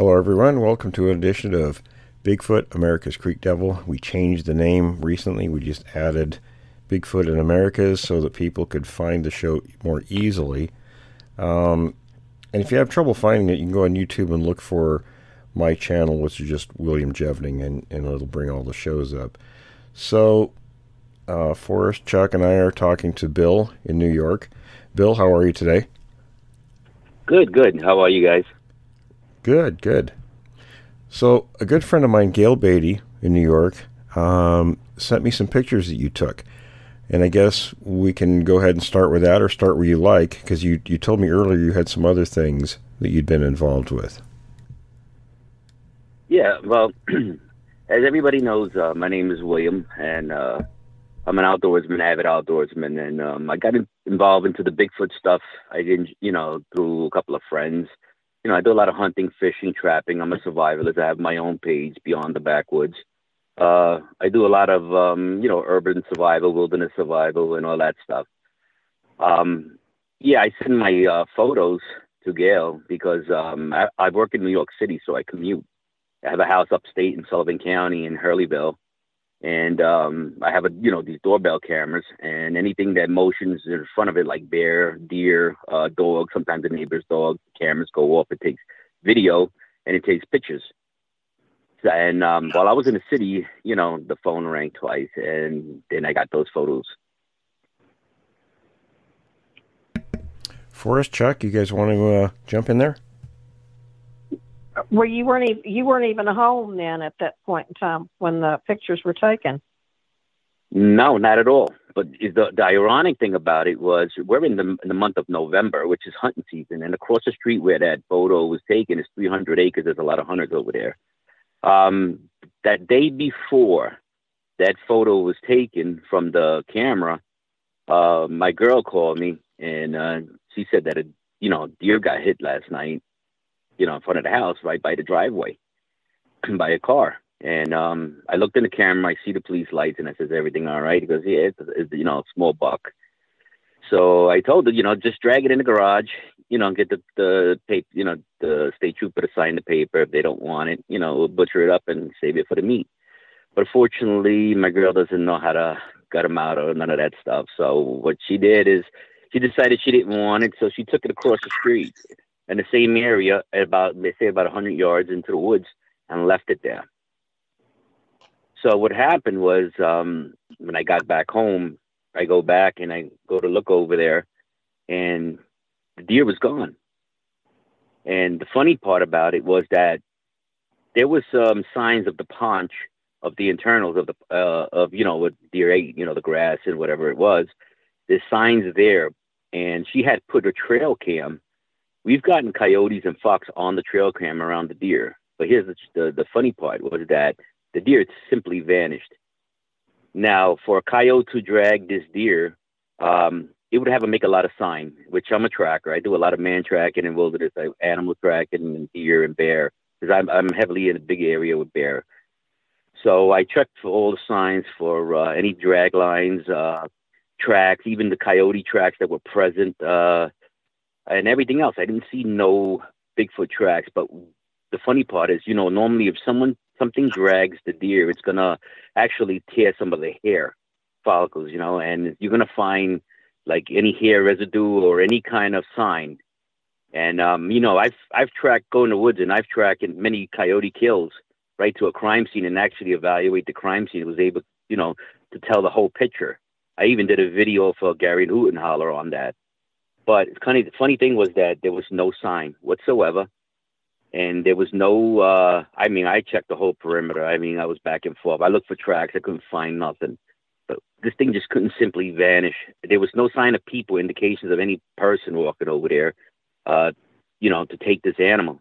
Hello, everyone. Welcome to an edition of Bigfoot America's Creek Devil. We changed the name recently. We just added Bigfoot in Americas so that people could find the show more easily. Um, and if you have trouble finding it, you can go on YouTube and look for my channel, which is just William Jevning, and, and it'll bring all the shows up. So, uh, Forrest, Chuck, and I are talking to Bill in New York. Bill, how are you today? Good, good. How are you guys? Good, good. So, a good friend of mine, Gail Beatty in New York, um, sent me some pictures that you took. And I guess we can go ahead and start with that or start where you like, because you, you told me earlier you had some other things that you'd been involved with. Yeah, well, as everybody knows, uh, my name is William, and uh, I'm an outdoorsman, avid outdoorsman, and um, I got in, involved into the Bigfoot stuff. I didn't, you know, through a couple of friends. You know, I do a lot of hunting, fishing, trapping. I'm a survivalist. I have my own page, Beyond the Backwoods. Uh, I do a lot of, um, you know, urban survival, wilderness survival, and all that stuff. Um, yeah, I send my uh, photos to Gail because um, I, I work in New York City, so I commute. I have a house upstate in Sullivan County in Hurleyville, and um, I have a you know these doorbell cameras, and anything that motions in front of it, like bear, deer, uh, dog, sometimes the neighbor's dog, cameras go off. It takes video and it takes pictures. And um, while I was in the city, you know, the phone rang twice, and then I got those photos. Forrest, Chuck, you guys want to uh, jump in there? Well, you weren't even, you weren't even home then at that point in time when the pictures were taken. No, not at all. But the, the ironic thing about it was we're in the, in the month of November, which is hunting season, and across the street where that photo was taken is 300 acres. There's a lot of hunters over there. Um, that day before that photo was taken from the camera, uh, my girl called me and uh, she said that a you know deer got hit last night, you know, in front of the house, right by the driveway, by a car. And um, I looked in the camera, I see the police lights, and I says, "Everything all right?" He goes, "Yeah, it's, it's you know, small buck." So I told her, you know, just drag it in the garage, you know, get the the paper, you know, the state trooper to sign the paper if they don't want it, you know, butcher it up and save it for the meat. But fortunately, my girl doesn't know how to gut them out or none of that stuff. So what she did is she decided she didn't want it, so she took it across the street in the same area, about they say about 100 yards into the woods, and left it there. So what happened was um, when I got back home, I go back and I go to look over there, and the deer was gone. And the funny part about it was that there was some signs of the paunch of the internals of the uh, of you know what deer ate, you know the grass and whatever it was. There's signs there, and she had put a trail cam. We've gotten coyotes and fox on the trail cam around the deer, but here's the the, the funny part was that the deer simply vanished. Now, for a coyote to drag this deer, um, it would have to make a lot of sign, which I'm a tracker. I do a lot of man tracking and wilderness, I, animal tracking and deer and bear, because I'm, I'm heavily in a big area with bear. So I checked for all the signs for uh, any drag lines, uh, tracks, even the coyote tracks that were present, uh, and everything else. I didn't see no Bigfoot tracks. But the funny part is, you know, normally if someone something drags the deer, it's gonna actually tear some of the hair follicles, you know, and you're gonna find like any hair residue or any kind of sign. And um, you know, I've I've tracked going to woods and I've tracked many coyote kills right to a crime scene and actually evaluate the crime scene. It Was able, you know, to tell the whole picture. I even did a video for Gary Hootenholler on that. But kind of the funny thing was that there was no sign whatsoever, and there was no. Uh, I mean, I checked the whole perimeter. I mean, I was back and forth. I looked for tracks. I couldn't find nothing. But this thing just couldn't simply vanish. There was no sign of people, indications of any person walking over there. Uh, you know, to take this animal.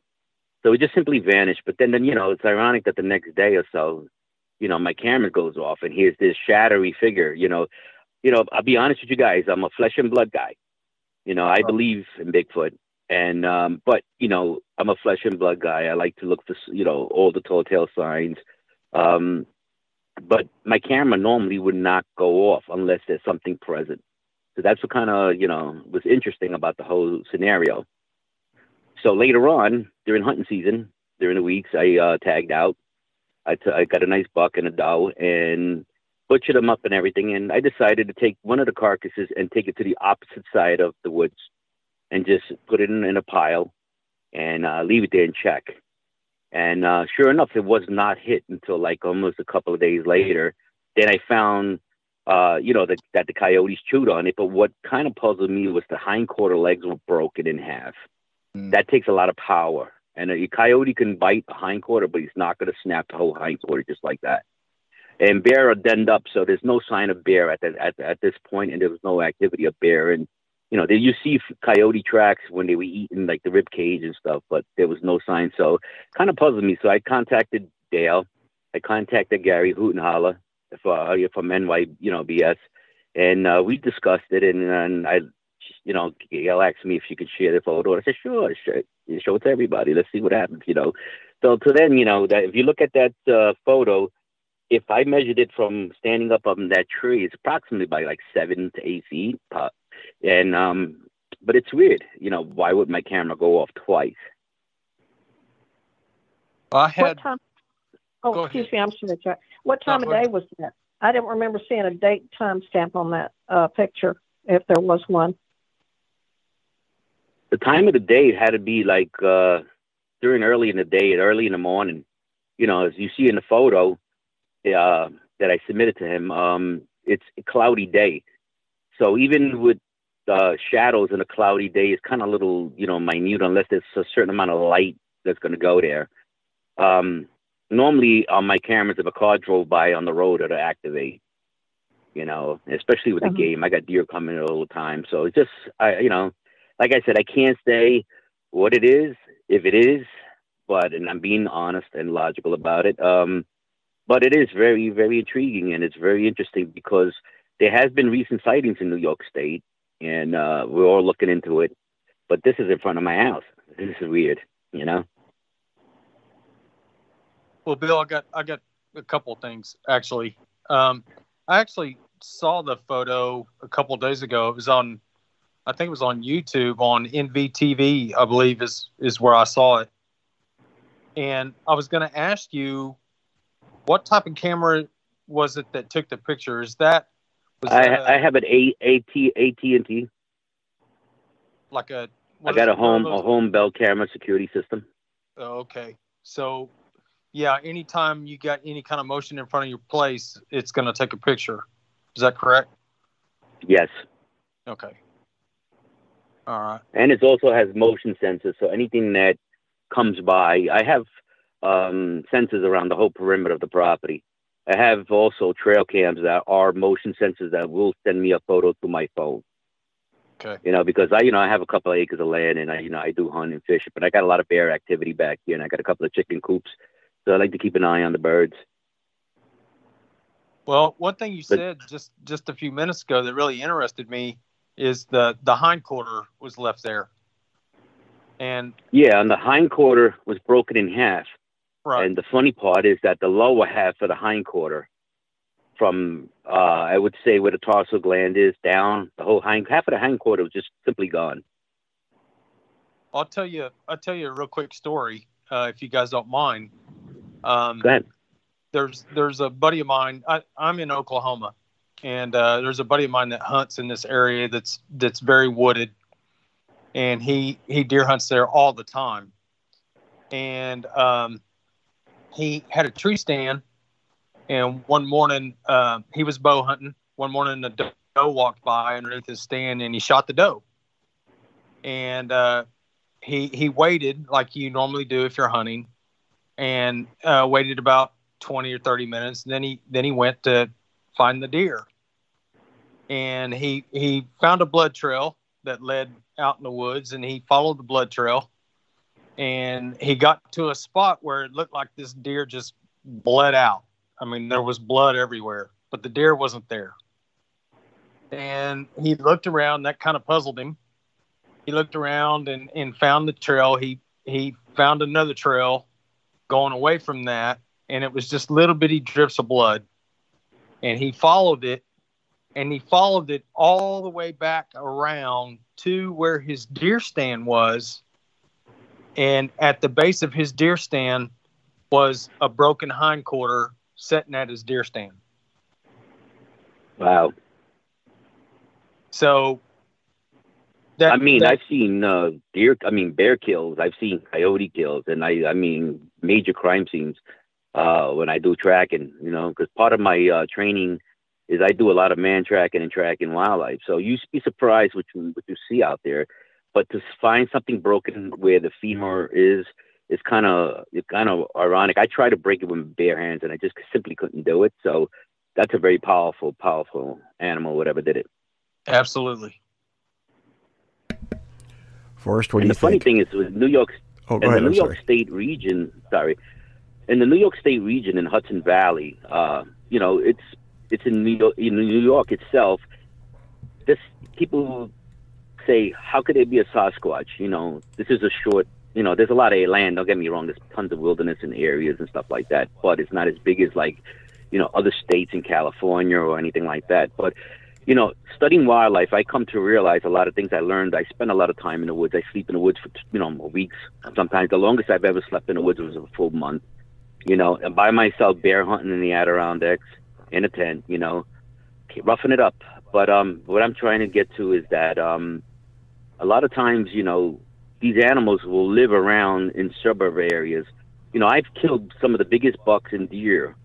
So it just simply vanished. But then, then you know, it's ironic that the next day or so, you know, my camera goes off and here's this shadowy figure. You know, you know, I'll be honest with you guys, I'm a flesh and blood guy. You know, I believe in Bigfoot, and um, but you know, I'm a flesh and blood guy. I like to look for you know all the tall telltale signs. Um, but my camera normally would not go off unless there's something present. So that's what kind of you know was interesting about the whole scenario. So later on during hunting season, during the weeks, I uh, tagged out. I, t- I got a nice buck and a doe and butchered them up and everything. And I decided to take one of the carcasses and take it to the opposite side of the woods and just put it in, in a pile and uh, leave it there and check. And uh, sure enough, it was not hit until like almost a couple of days later. Then I found, uh, you know, that, that the coyotes chewed on it. But what kind of puzzled me was the hindquarter legs were broken in half. Mm. That takes a lot of power. And a coyote can bite a hindquarter, but he's not going to snap the whole hindquarter just like that. And bear are denned up, so there's no sign of bear at, the, at at this point, and there was no activity of bear. And you know, you see coyote tracks when they were eating like the rib cage and stuff, but there was no sign. So kind of puzzled me. So I contacted Dale. I contacted Gary Hootenholler for uh, from NY, you know, BS, and uh, we discussed it. And, and I, you know, Gail asked me if she could share the photo. I said, sure, sure, show it to everybody. Let's see what happens, you know. So to then, you know, that if you look at that uh, photo, if I measured it from standing up on that tree, it's approximately by like seven to eight feet. And um, but it's weird, you know. Why would my camera go off twice? I had. What time? Oh, Go excuse ahead. me. I'm sorry. What time No, of day was that? I didn't remember seeing a date time stamp on that uh, picture, if there was one. The time of the day had to be like uh, during early in the day, early in the morning. You know, as you see in the photo uh, that I submitted to him, um, it's a cloudy day. So even with uh, shadows in a cloudy day, it's kind of a little, you know, minute unless there's a certain amount of light that's going to go there. Um, normally on my cameras, if a car drove by on the road, it'll activate. You know, especially with Uh-huh. the game, I got deer coming all the time. So it's just, I, you know, like I said, I can't say what it is, if it is, but and I'm being honest and logical about it. Um, but it is very, very intriguing and it's very interesting because there has been recent sightings in New York State, and uh, we're all looking into it. But this is in front of my house. This is weird, you know. Well, Bill, I got I got a couple things actually. Um, I actually saw the photo a couple days ago. It was on, I think it was on YouTube on NVTV, I believe is is where I saw it. And I was going to ask you, what type of camera was it that took the picture? Is that was I, that a- I have an A, AT, AT&T. like a? I got a it, one of home a home bell camera security system. Oh, okay. So, yeah, anytime you got any kind of motion in front of your place, it's going to take a picture. Is that correct? Yes, Okay. All right. and it also has motion sensors. So anything that comes by, I have um, sensors around the whole perimeter of the property. I have also trail cams that are motion sensors that will send me a photo to my phone. Okay. You know, because I, you know, I have a couple of acres of land and I, you know, I do hunt and fish, but I got a lot of bear activity back here and I got a couple of chicken coops. So I like to keep an eye on the birds. Well, one thing you But- said just just a few minutes ago that really interested me is the the hindquarter was left there. And Yeah, and the hindquarter was broken in half. Right. And the funny part is that the lower half of the hindquarter, from uh, I would say where the tarsal gland is down, the whole hind half of the hindquarter was just simply gone. I'll tell you I'll tell you a real quick story uh, if you guys don't mind. Um, Go ahead. there's there's a buddy of mine. I, I'm in Oklahoma, and uh, there's a buddy of mine that hunts in this area that's that's very wooded, and he he deer hunts there all the time. And um, he had a tree stand, and one morning uh, he was bow hunting. One morning a doe walked by underneath his stand, and he shot the doe. And uh, he he waited like you normally do if you're hunting, and uh, waited about 20 or 30 minutes. And then he then he went to find the deer. And he he found a blood trail that led out in the woods and he followed the blood trail and he got to a spot where it looked like this deer just bled out. I mean, there was blood everywhere, but the deer wasn't there. And he looked around. That kind of puzzled him. He looked around and, and found the trail. He he found another trail going away from that, and it was just little bitty drips of blood. And he followed it, and he followed it all the way back around to where his deer stand was. And at the base of his deer stand was a broken hindquarter sitting at his deer stand. Wow. So that, I mean, that- I've seen uh, deer. I mean, bear kills. I've seen coyote kills, and I, I mean, major crime scenes uh, when I do tracking. You know, because part of my uh, training is I do a lot of man tracking and tracking wildlife. So you'd be surprised what you what you see out there. But to find something broken where the femur is is kind of it's kind of ironic. I tried to break it with bare hands, and I just simply couldn't do it. So that's a very powerful, powerful animal. Whatever did it. absolutely. Forrest, what and do the you funny thing is with New York oh, go in ahead. the I'm New York sorry. State region, sorry, in the New York State region in Hudson Valley, uh, you know, it's it's in New York, in New York itself. This people say, how could it be a Sasquatch? You know, this is a short. You know, there's a lot of land. Don't get me wrong. There's tons of wilderness and areas and stuff like that, but it's not as big as like, you know, other states in California or anything like that. But you know, studying wildlife, I come to realize a lot of things I learned. I spend a lot of time in the woods. I sleep in the woods for you know weeks. Sometimes the longest I've ever slept in the woods was a full month. You know, and by myself, bear hunting in the Adirondacks in a tent. You know, roughing it up. But um, what I'm trying to get to is that um, a lot of times, you know, these animals will live around in suburb areas. You know, I've killed some of the biggest bucks and deer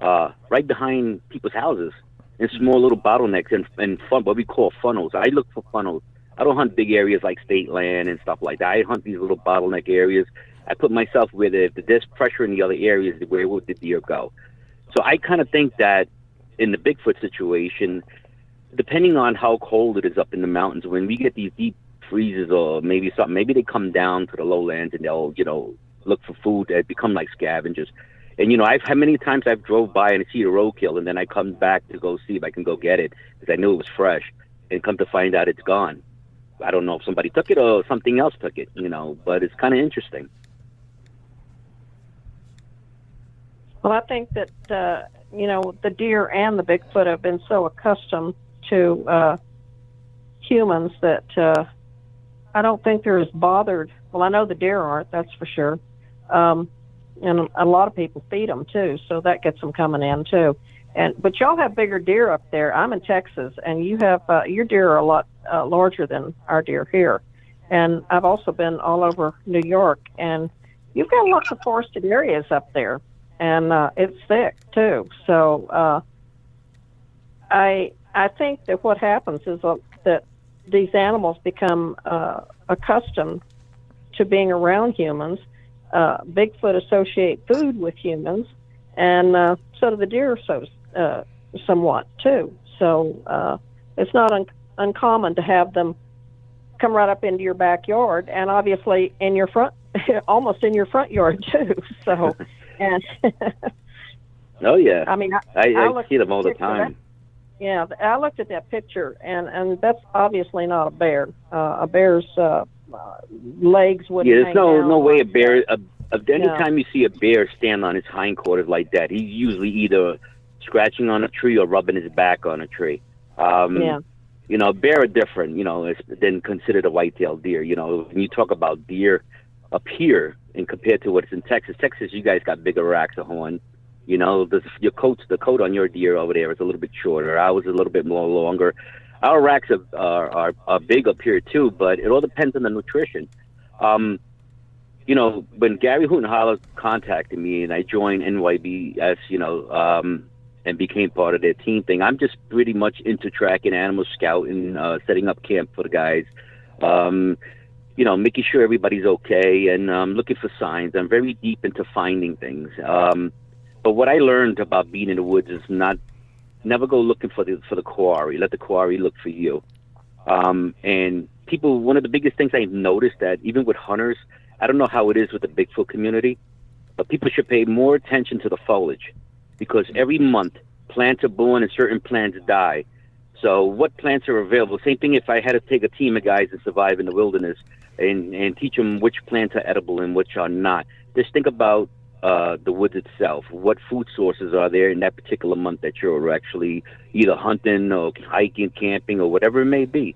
uh, right behind people's houses in small little bottlenecks and, and fun, what we call funnels. I look for funnels. I don't hunt big areas like state land and stuff like that. I hunt these little bottleneck areas. I put myself where the, if there's pressure in the other areas, where would the deer go? So I kind of think that in the Bigfoot situation, depending on how cold it is up in the mountains, when we get these deep freezes or maybe something, maybe they come down to the lowlands and they'll, you know, look for food. They become like scavengers. And you know, I've how many times I've drove by and see a roadkill, and then I come back to go see if I can go get it because I knew it was fresh, and come to find out it's gone. I don't know if somebody took it or something else took it, you know, but it's kind of interesting. Well, I think that uh, you know the deer and the Bigfoot have been so accustomed to uh, humans that uh, I don't think they're as bothered. Well, I know the deer aren't. That's for sure. Um, and a lot of people feed them too, so that gets them coming in too. And but y'all have bigger deer up there. I'm in Texas, and you have uh, your deer are a lot uh, larger than our deer here. And I've also been all over New York, and you've got lots of forested areas up there, and uh, it's thick too. So uh, I I think that what happens is uh, that these animals become uh, accustomed to being around humans. Uh, Bigfoot associate food with humans, and uh, so do the deer, so uh, somewhat too. So uh, it's not un- uncommon to have them come right up into your backyard, and obviously in your front, almost in your front yard too. So, and Oh yeah, I mean, I, I, I I see them all the at the picture, time. Yeah, I looked at that picture, and and that's obviously not a bear. Uh, a bear's uh, uh, legs wouldn't. Yeah, there's no down no way a bear. A, a, anytime you see a bear stand on his hindquarters like that, he's usually either scratching on a tree or rubbing his back on a tree. Um, Yeah. You know, bear are different. You know, than considered a white-tailed deer. You know, when you talk about deer up here and compared to what's in Texas, Texas, you guys got bigger racks of horn. You know, the, your coat, the coat on your deer over there is a little bit shorter. Ours is a little bit more longer. Our racks are, are, are, are big up here too, but it all depends on the nutrition. Um, you know, when Gary Hootenholler contacted me and I joined NYBS, you know, um, and became part of their team thing, I'm just pretty much into tracking animal scouting, uh, setting up camp for the guys, um, you know, making sure everybody's okay and um, looking for signs. I'm very deep into finding things. Um, but what I learned about being in the woods is not never go looking for the for the quarry. Let the quarry look for you. Um, and people, one of the biggest things I've noticed that even with hunters, I don't know how it is with the Bigfoot community, but people should pay more attention to the foliage because every month plants are born and certain plants die. So what plants are available? Same thing if I had to take a team of guys that survive in the wilderness and, and teach them which plants are edible and which are not. Just think about uh, the woods itself. What food sources are there in that particular month that you're actually either hunting or hiking, camping, or whatever it may be?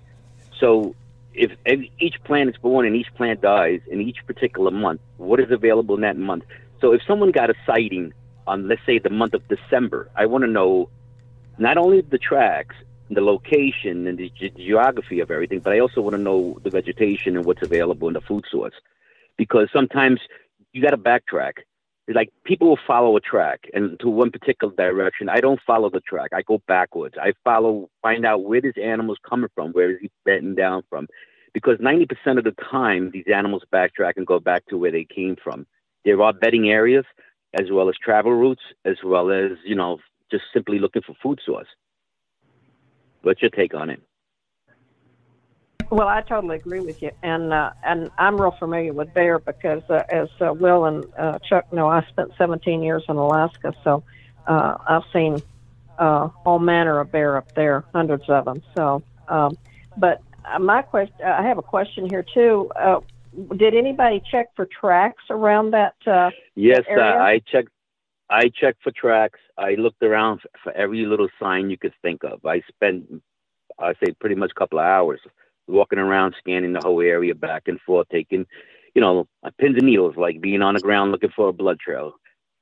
So if each plant is born and each plant dies in each particular month, what is available in that month? So if someone got a sighting on, let's say, the month of December, I want to know not only the tracks, the location, and the ge- geography of everything, but I also want to know the vegetation and what's available in the food source. Because sometimes you got to backtrack. Like people will follow a track and to one particular direction. I don't follow the track. I go backwards. I follow, find out where this animal's coming from, where is he bedding down from. Because 90% of the time, these animals backtrack and go back to where they came from. There are bedding areas, as well as travel routes, as well as, you know, just simply looking for food source. What's your take on it? Well, I totally agree with you, and uh, and I'm real familiar with bear because uh, as uh, Will and uh, Chuck know, I spent 17 years in Alaska, so uh, I've seen uh, all manner of bear up there, hundreds of them. So, um, but uh, my question, I have a question here too. Uh, did anybody check for tracks around that? Uh, Yes, uh, I checked. I checked for tracks. I looked around for every little sign you could think of. I spent, I say, pretty much a couple of hours walking around, scanning the whole area back and forth, taking, you know, pins and needles, like being on the ground looking for a blood trail.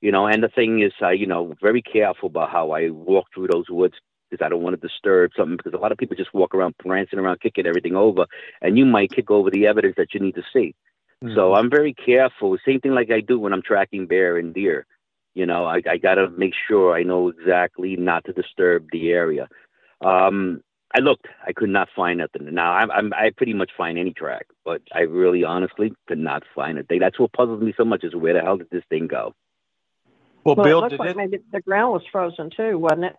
You know, and the thing is, I, you know, very careful about how I walk through those woods because I don't want to disturb something. Because a lot of people just walk around prancing around, kicking everything over, and you might kick over the evidence that you need to see. So I'm very careful. Same thing like I do when I'm tracking bear and deer. You know, I, I got to make sure I know exactly not to disturb the area. Um, I looked, I could not find nothing. Now I'm, I'm I pretty much find any track, but I really honestly could not find a thing. That's what puzzles me so much is where the hell did this thing go? Well, well, Bill, it looks did like it? maybe the ground was frozen too, wasn't it?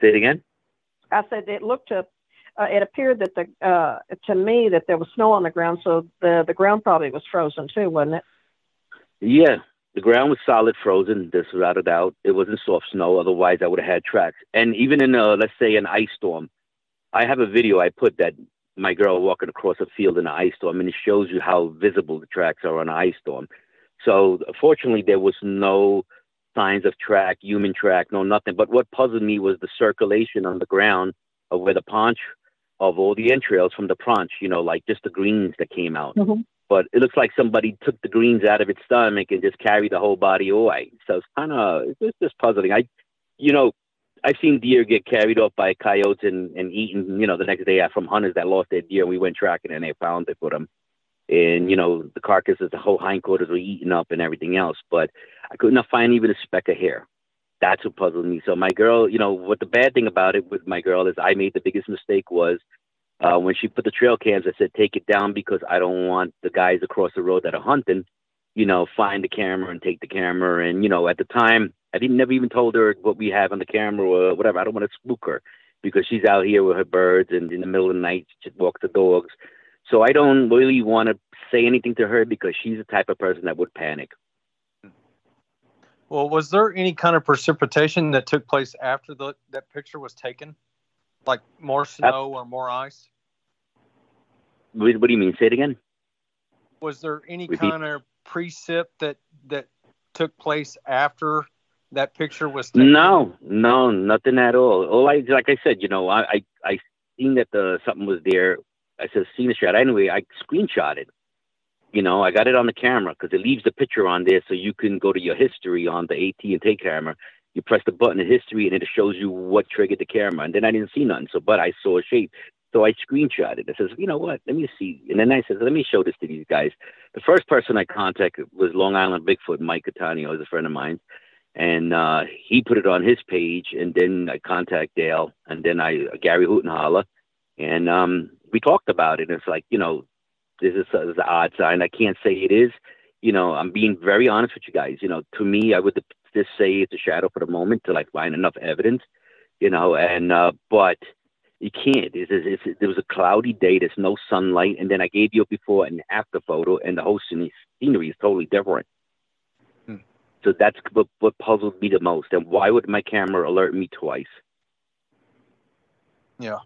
Say it again. I said it looked to, uh, it appeared that the uh, to me that there was snow on the ground, so the the ground probably was frozen too, wasn't it? Yeah, the ground was solid frozen. This without a doubt. It wasn't soft snow. Otherwise, I would have had tracks. And even in a let's say an ice storm, I have a video I put that my girl walking across a field in an ice storm, and it shows you how visible the tracks are on an ice storm. So fortunately, there was no signs of track, human track, no nothing. But what puzzled me was the circulation on the ground of where the paunch of all the entrails from the paunch, you know, like just the greens that came out. Mhm. But it looks like somebody took the greens out of its stomach and just carried the whole body away. So it's kind of it's just- puzzling. I, you know, I've seen deer get carried off by coyotes and, and eaten, you know, the next day from hunters that lost their deer. We went tracking and they found it for them. And, you know, the carcasses, the whole hindquarters were eaten up and everything else. But I could not find even a speck of hair. That's what puzzled me. So my girl, you know, what the bad thing about it with my girl is I made the biggest mistake was uh, when she put the trail cams, I said, take it down because I don't want the guys across the road that are hunting, you know, find the camera and take the camera. And, you know, at the time, I didn't never even told her what we have on the camera or whatever. I don't want to spook her because she's out here with her birds and in the middle of the night, she walks the dogs. So I don't really want to say anything to her because she's the type of person that would panic. Well, was there any kind of precipitation that took place after the that picture was taken, like more snow or more ice? What, what do you mean? Say it again. Was there any Repeat. kind of precip that that took place after that picture was taken? No, no, nothing at all. All I like I said, you know, I I, I seen that the something was there. I said seen the shot. Anyway, I screenshot it. You know, I got it on the camera because it leaves the picture on there, so you can go to your history on the AT and T camera. You press the button in history, and it shows you what triggered the camera. And then I didn't see nothing, so but I saw a shape. So I screenshot it. I says, you know what? Let me see. And then I says, let me show this to these guys. The first person I contacted was Long Island Bigfoot. Mike Catania is a friend of mine and uh, he put it on his page, and then I contact Dale, and then I Gary Hootenholler, and um, we talked about it. And it's like you know, this is, this is an odd sign. I can't say it is. You know, I'm being very honest with you guys. You know, to me, I would just say it's a shadow for the moment till I find enough evidence. You know, and uh, but You can't. It's, it's, it's, there was a cloudy day. There's no sunlight, and then I gave you a before and after photo, and the whole scenery is totally different. Hmm. So that's what, what puzzled me the most. And why would my camera alert me twice? Yeah.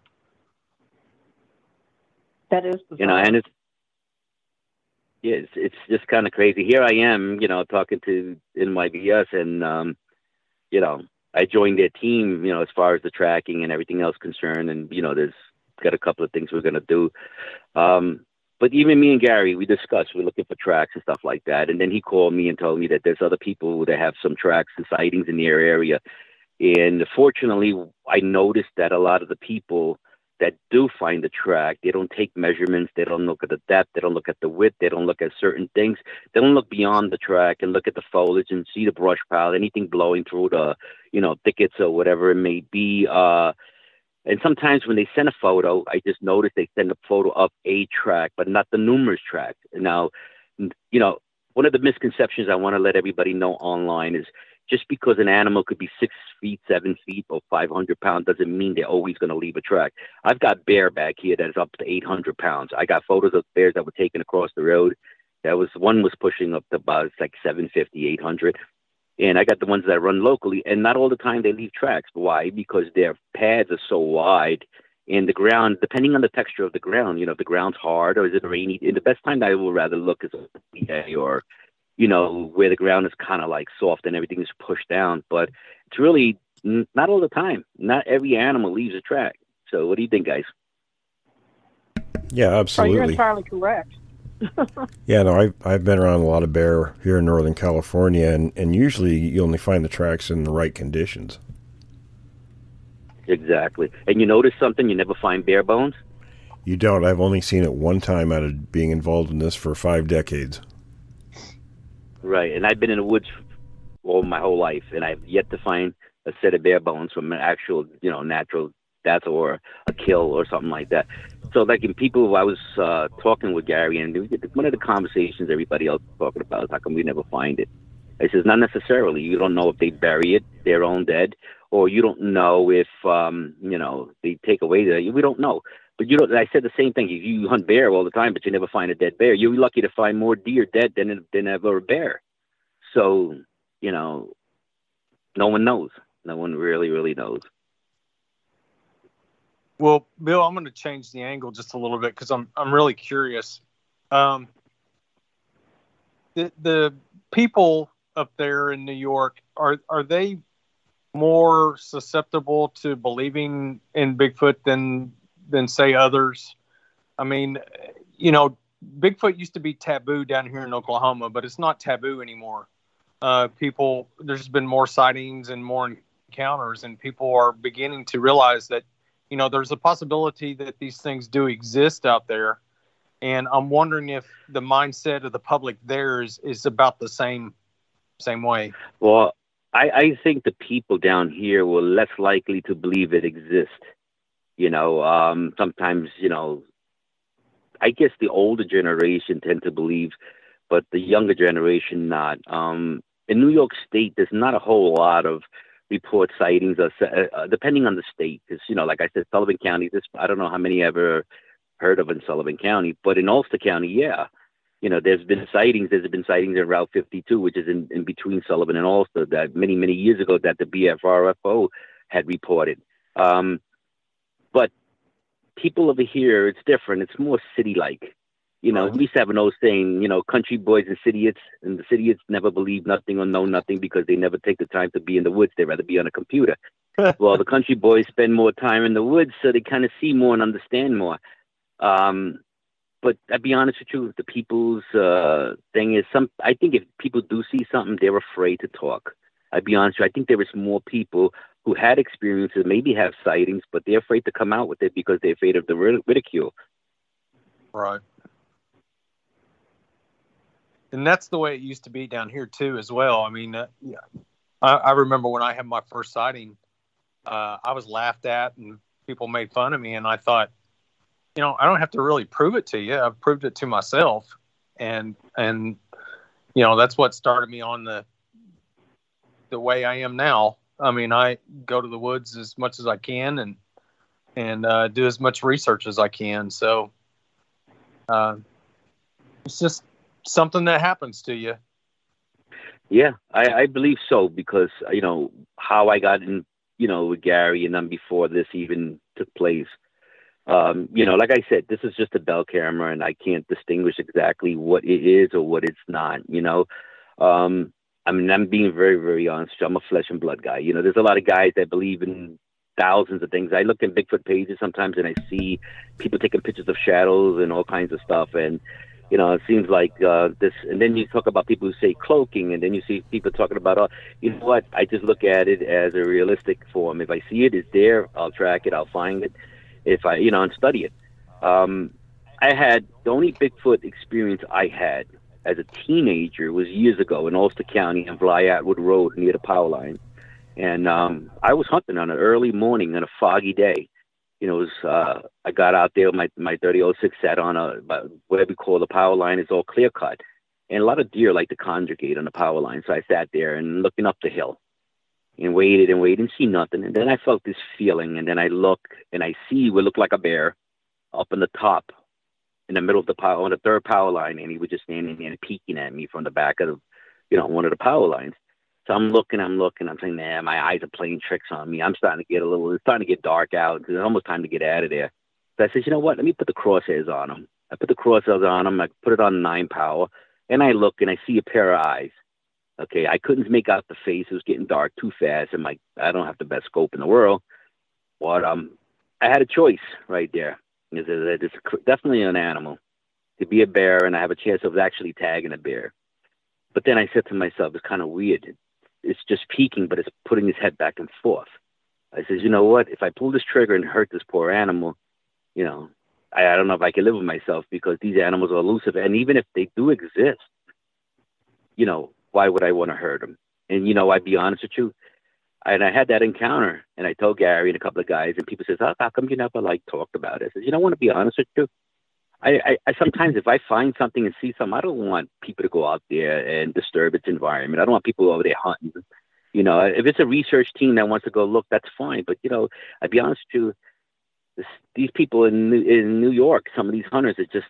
That is You know, and it's yeah, it's, it's just kind of crazy. Here I am, you know, talking to NYBS, and um, you know, I joined their team, you know, as far as the tracking and everything else concerned, and you know, there's got a couple of things we're gonna do. Um, but even me and Gary, we discussed we're looking for tracks and stuff like that, and then he called me and told me that there's other people that have some tracks and sightings in their area. And fortunately, I noticed that a lot of the people that do find the track, they don't take measurements, they don't look at the depth, they don't look at the width, they don't look at certain things, they don't look beyond the track and look at the foliage and see the brush pile, anything blowing through the, you know, thickets or whatever it may be. Uh, and sometimes when they send a photo, I just notice they send a photo of a track, but not the numerous track. Now, you know, one of the misconceptions I want to let everybody know online is just because an animal could be six feet, seven feet, or 500 pounds doesn't mean they're always going to leave a track. I've got bear back here that is up to 800 pounds. I got photos of bears that were taken across the road. That was one was pushing up to about like 750, 800. And I got the ones that run locally, and not all the time they leave tracks. Why? Because their pads are so wide, and the ground, depending on the texture of the ground, you know, if the ground's hard or is it rainy. And the best time I will rather look is a or you know, where the ground is kind of like soft and everything is pushed down. But it's really n- not all the time. Not every animal leaves a track. So, what do you think, guys? Yeah, Oh, absolutely. you're entirely correct. Yeah, no, I've I've been around a lot of bear here in Northern California, and and usually you only find the tracks in the right conditions. Exactly. And you notice something? You never find bare bones. You don't. I've only seen it one time out of being involved in this for five decades. Right. And I've been in the woods all my whole life, and I've yet to find a set of bare bones from an actual, you know, natural death or a kill or something like that. So, like in people, I was uh, talking with Gary, and one of the conversations everybody else was talking about is how come we never find it? I says not necessarily. You don't know if they bury it, their own dead, or you don't know if um, you know they take away the. We don't know. But you don't. I said the same thing. You hunt bear all the time, but you never find a dead bear, you're lucky to find more deer dead than than ever a bear. So you know, no one knows. No one really, really knows. Well, Bill, I'm going to change the angle just a little bit because I'm I'm really curious. Um, the the people up there in New York are are they more susceptible to believing in Bigfoot than than say others? I mean, you know, Bigfoot used to be taboo down here in Oklahoma, but it's not taboo anymore. Uh, people, there's been more sightings and more encounters, and people are beginning to realize that you know there's a possibility that these things do exist out there and i'm wondering if the mindset of the public there is is about the same same way Well, I, I think the people down here were less likely to believe it exists. You know, um, sometimes, you know, I guess the older generation tend to believe, but the younger generation not. Um, in New York State, there's not a whole lot of report sightings, or, uh, depending on the state. Because, you know, like I said, Sullivan County, this I don't know how many ever heard of in Sullivan County, but in Ulster County, yeah you know, there's been sightings. There's been sightings in Route 52, which is in, in between Sullivan and Ulster, that many, many years ago that the BFRFO had reported. Um, but people over here, it's different. It's more city-like. You know, we used to have an old saying, you know, country boys and cityites, and the cityites never believe nothing or know nothing because they never take the time to be in the woods. They rather be on a computer. well, the country boys spend more time in the woods, so they kind of see more and understand more. Um, but I'll be honest with you, the people's uh, thing is some. I think if people do see something, they're afraid to talk. I'll be honest with you. I think there is more people who had experiences, maybe have sightings, but they're afraid to come out with it because they're afraid of the ridicule. right. And that's the way it used to be down here too as well. I mean uh, yeah, I, I remember when i had my first sighting uh, i was laughed at and people made fun of me and i thought you know i don't have to really prove it to you. I've proved it to myself. And and you know that's what started me on the the way i am now i mean i go to the woods as much as i can and and uh, do as much research as I can. So uh, it's just something that happens to you. Yeah, I, I believe so because you know how I got in, you know, with Gary, and then before this even took place. Um, you know, like I said, this is just a bell camera, and I can't distinguish exactly what it is or what it's not. You know, um, I mean, I'm being very, very honest. I'm a flesh and blood guy. You know, there's a lot of guys that believe in thousands of things. I look in Bigfoot pages sometimes, and I see people taking pictures of shadows and all kinds of stuff, and you know, it seems like uh, this. And then you talk about people who say cloaking, and then you see people talking about, oh, you know what? I just look at it as a realistic form. If I see it, it's there. I'll track it. I'll find it. If I, you know, and study it. Um, I had the only Bigfoot experience I had as a teenager was years ago in Ulster County on Bly Atwood Road near the power line, and um, I was hunting on an early morning on a foggy day you know, it was, uh, I got out there my, my 3006 set on a, what we call the power line is all clear cut. And a lot of deer like to congregate on the power line. So I sat there and looking up the hill and waited and waited and see nothing. And then I felt this feeling. And then I look and I see what looked like a bear up in the top in the middle of the power, on the third power line. And he was just standing there and peeking at me from the back of, you know, one of the power lines. So I'm looking, I'm looking, I'm saying, nah, my eyes are playing tricks on me. I'm starting to get a little, it's starting to get dark out. It's almost time to get out of there. So I said, you know what? Let me put the crosshairs on them. I put the crosshairs on them. I put it on nine power, and I look and I see a pair of eyes. Okay, I couldn't make out the face. It was getting dark too fast, and my I don't have the best scope in the world. But um, I had a choice right there. It's, it's definitely an animal to be a bear, and I have a chance of actually tagging a bear. But then I said to myself, it's kind of weird it's just peeking, but it's putting his head back and forth. I says, you know what? If I pull this trigger and hurt this poor animal, you know, I, I don't know if I can live with myself because these animals are elusive. And even if they do exist, you know, why would I want to hurt them? And, you know, I'd be honest with you. And I had that encounter and I told Gary and a couple of guys and people says, oh, how come you never like talked about it? I says, you I want to be honest with you. I, I, I sometimes if I find something and see something, I don't want people to go out there and disturb its environment. I don't want people over there hunting. You know, if it's a research team that wants to go look, that's fine. But you know, I'd be honest with you, this, these people in in New York, some of these hunters that just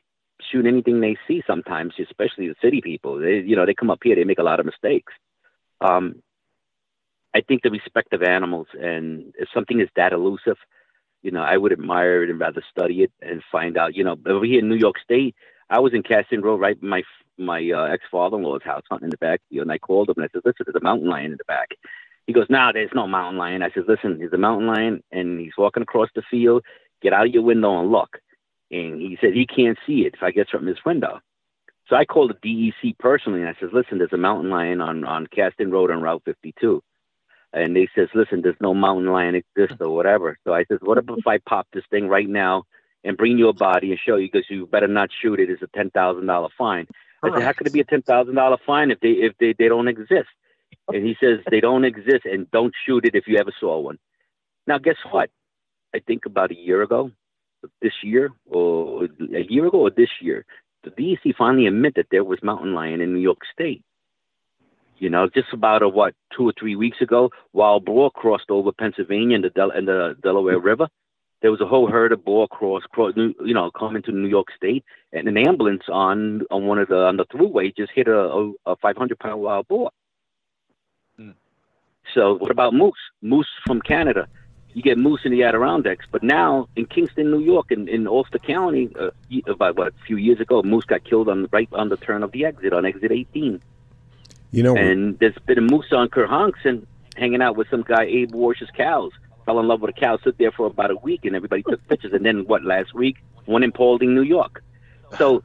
shoot anything they see. Sometimes, especially the city people, they you know they come up here, they make a lot of mistakes. Um, I think the respect of animals, and if something is that elusive, you know, I would admire it and rather study it and find out. You know, over here in New York State, I was in Caston Road, right my my uh, ex father in law's house, hunting in the back. You know, and I called him and I said, "Listen, there's a mountain lion in the back." He goes, "No, there's no mountain lion." I said, "Listen, there's a mountain lion, and he's walking across the field. Get out of your window and look." And he said he can't see it if I get from his window. So I called the DEC personally and I said, "Listen, there's a mountain lion on on Caston Road on Route 52." And they says, listen, there's no mountain lion exists or whatever. So I says, what if I pop this thing right now and bring you a body and show you because you better not shoot it. It's a ten thousand dollar fine. I said, how could it be a ten thousand dollar fine if they if they, they don't exist? And he says they don't exist and don't shoot it if you ever saw one. Now guess what? I think about a year ago, this year or a year ago or this year, the DEC finally admitted that there was mountain lion in New York State. You know, just about a what two or three weeks ago, while boar crossed over Pennsylvania and the Del- and the Delaware River, there was a whole herd of boar cross, cross you know, coming to New York State, and an ambulance on on one of the on the Thruway just hit a, a, a 500 pound wild boar. Hmm. So what about moose? Moose from Canada. You get moose in the Adirondacks, but now in Kingston, New York, in, in Ulster County, uh, about what a few years ago, moose got killed on right on the turn of the exit on exit 18. You know, and there's been a moose on Kerhonkson hanging out with some guy Abe Warsh's cows. Fell in love with a cow, stood there for about a week, and everybody took pictures. And then what? Last week, one in Pawling, New York. So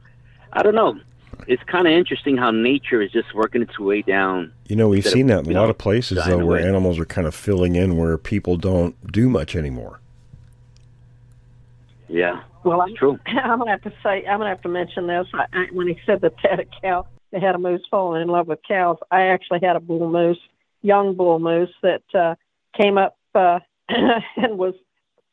I don't know. It's kind of interesting how nature is just working its way down. You know, we've seen of, that in a lot of places though, where animals are kind of filling in where people don't do much anymore. Yeah, well, I'm, true. I'm gonna have to say, I'm gonna have to mention this. I, I, when he said that they had a cow, they had a moose falling in love with cows. I actually had a bull moose, young bull moose, that uh, came up uh, and was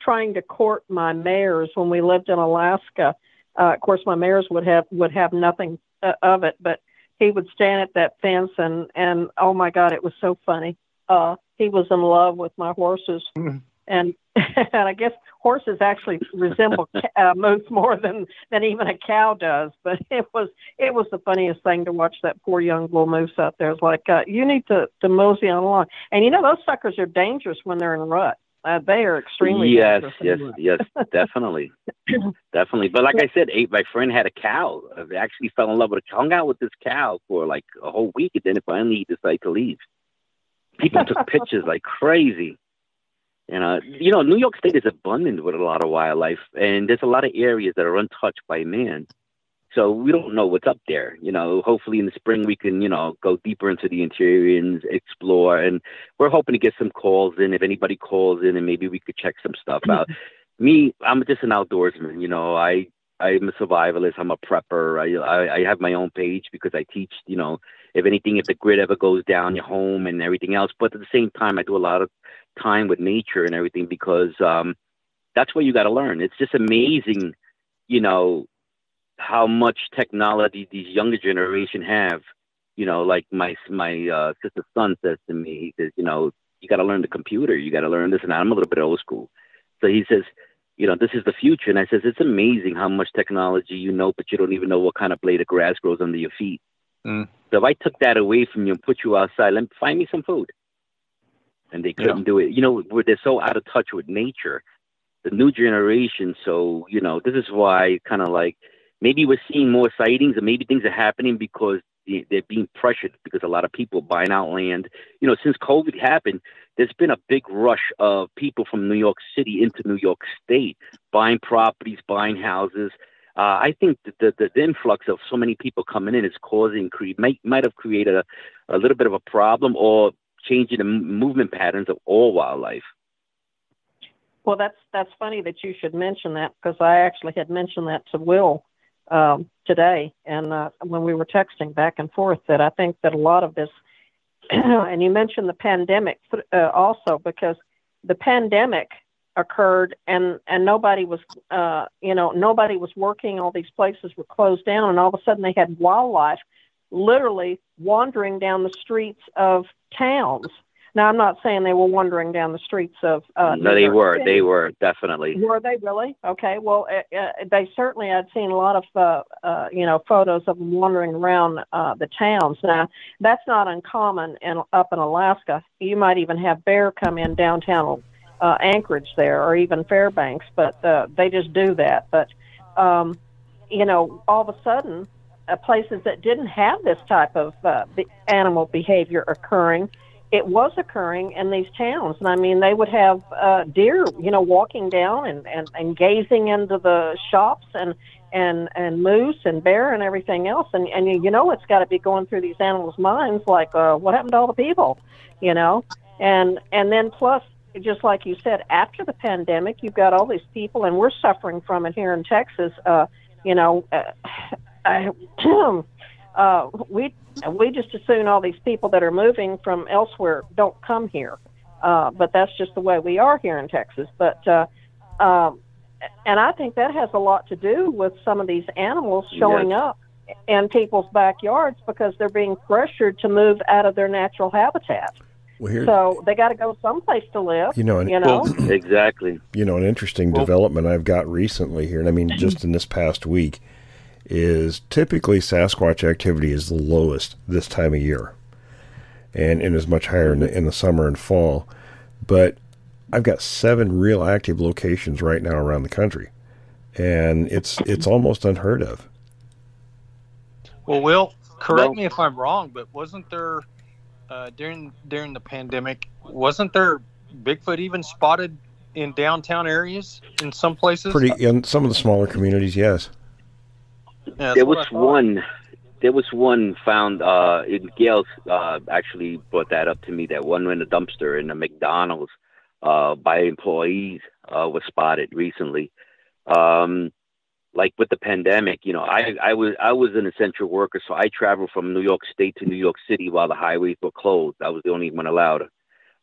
trying to court my mares when we lived in Alaska. Uh, of course, my mares would have would have nothing uh, of it, but he would stand at that fence and and oh my God, it was so funny. Uh, he was in love with my horses, mm-hmm. and and I guess horses actually resemble uh, moose more than than even a cow does. But it was it was the funniest thing to watch that poor young bull moose out there. It's like uh, you need to to mosey on along, and you know those suckers are dangerous when they're in rut. Uh, they are extremely yes, dangerous. yes, yes, definitely, definitely. But like I said, eight, my friend had a cow. I actually fell in love with. A, hung out with this cow for like a whole week, and then it finally he decided to leave. People took pictures like crazy. You uh, know, you know, New York State is abundant with a lot of wildlife, and there's a lot of areas that are untouched by man. So we don't know what's up there. You know, hopefully in the spring we can, you know, go deeper into the interior and explore. And we're hoping to get some calls in. If anybody calls in, and maybe we could check some stuff out. Me, I'm just an outdoorsman. You know, I I'm a survivalist. I'm a prepper. I, I I have my own page because I teach. You know, if anything, if the grid ever goes down, your home and everything else. But at the same time, I do a lot of time with nature and everything because um, that's what you got to learn. It's just amazing, you know, how much technology these younger generation have. You know, like my my uh, sister's son says to me, he says, you know, you got to learn the computer. You got to learn this, and I'm a little bit old school. So he says, you know, this is the future. And I says, it's amazing how much technology you know, but you don't even know what kind of blade of grass grows under your feet. Mm. So if I took that away from you and put you outside, let me find me some food and they couldn't Yeah. do it. You know, where they're so out of touch with nature, the new generation. So you know, this is why kind of like maybe we're seeing more sightings, and maybe things are happening because they- they're being pressured because a lot of people buying out land. You know, since COVID happened, there's been a big rush of people from New York City into New York State buying properties, buying houses. Uh, I think that the, the, the influx of so many people coming in is causing cre- might might have created a, a little bit of a problem or changing the movement patterns of all wildlife. Well, that's that's funny that you should mention that because I actually had mentioned that to Will um, today, and uh, when we were texting back and forth, that I think that a lot of this, and you mentioned the pandemic uh, also because the pandemic occurred and and nobody was uh, you know nobody was working, all these places were closed down, and all of a sudden they had wildlife literally wandering down the streets of towns. Now, I'm not saying they were wandering down the streets of. Uh, no, they were. City. They were definitely. Were they really? Okay. Well, uh, uh, they certainly. I'd seen a lot of, uh, uh, you know, photos of them wandering around uh, the towns. Now, that's not uncommon in up in Alaska. You might even have bear come in downtown uh, Anchorage there, or even Fairbanks, but uh, they just do that. But, um, you know, all of a sudden, uh, places that didn't have this type of uh, animal behavior occurring it was occurring in these towns. And I mean, they would have uh, deer, you know, walking down and, and, and gazing into the shops and, and, and moose and bear and everything else. And, and you, you know, it's got to be going through these animals' minds like, uh, what happened to all the people, you know? And, and then plus, just like you said, after the pandemic, you've got all these people, and we're suffering from it here in Texas. Uh, you know, uh, I, uh, we we just assume all these people that are moving from elsewhere don't come here, uh, but that's just the way we are here in Texas. But uh, um, and I think that has a lot to do with some of these animals showing Yes. up in people's backyards because they're being pressured to move out of their natural habitat. Well, here, So they got to go someplace to live. you know, and, You know, Exactly. you know, an interesting Well- development I've got recently here, and I mean just in this past week, is typically Sasquatch activity is the lowest this time of year, and it is much higher in the, in the summer and fall. But I've got seven real active locations right now around the country, and it's it's almost unheard of. Well, Will, correct me if I'm wrong, but wasn't there uh, during during the pandemic wasn't there Bigfoot even spotted in downtown areas in some places? Pretty in some of the smaller communities, yes. Yeah, there was one. There was one found. Uh, in Gail uh, actually brought that up to me. That one in the dumpster in the McDonald's uh, by employees uh, was spotted recently. Um, like with the pandemic, you know, I, I was I was an essential worker, so I traveled from New York State to New York City while the highways were closed. I was the only one allowed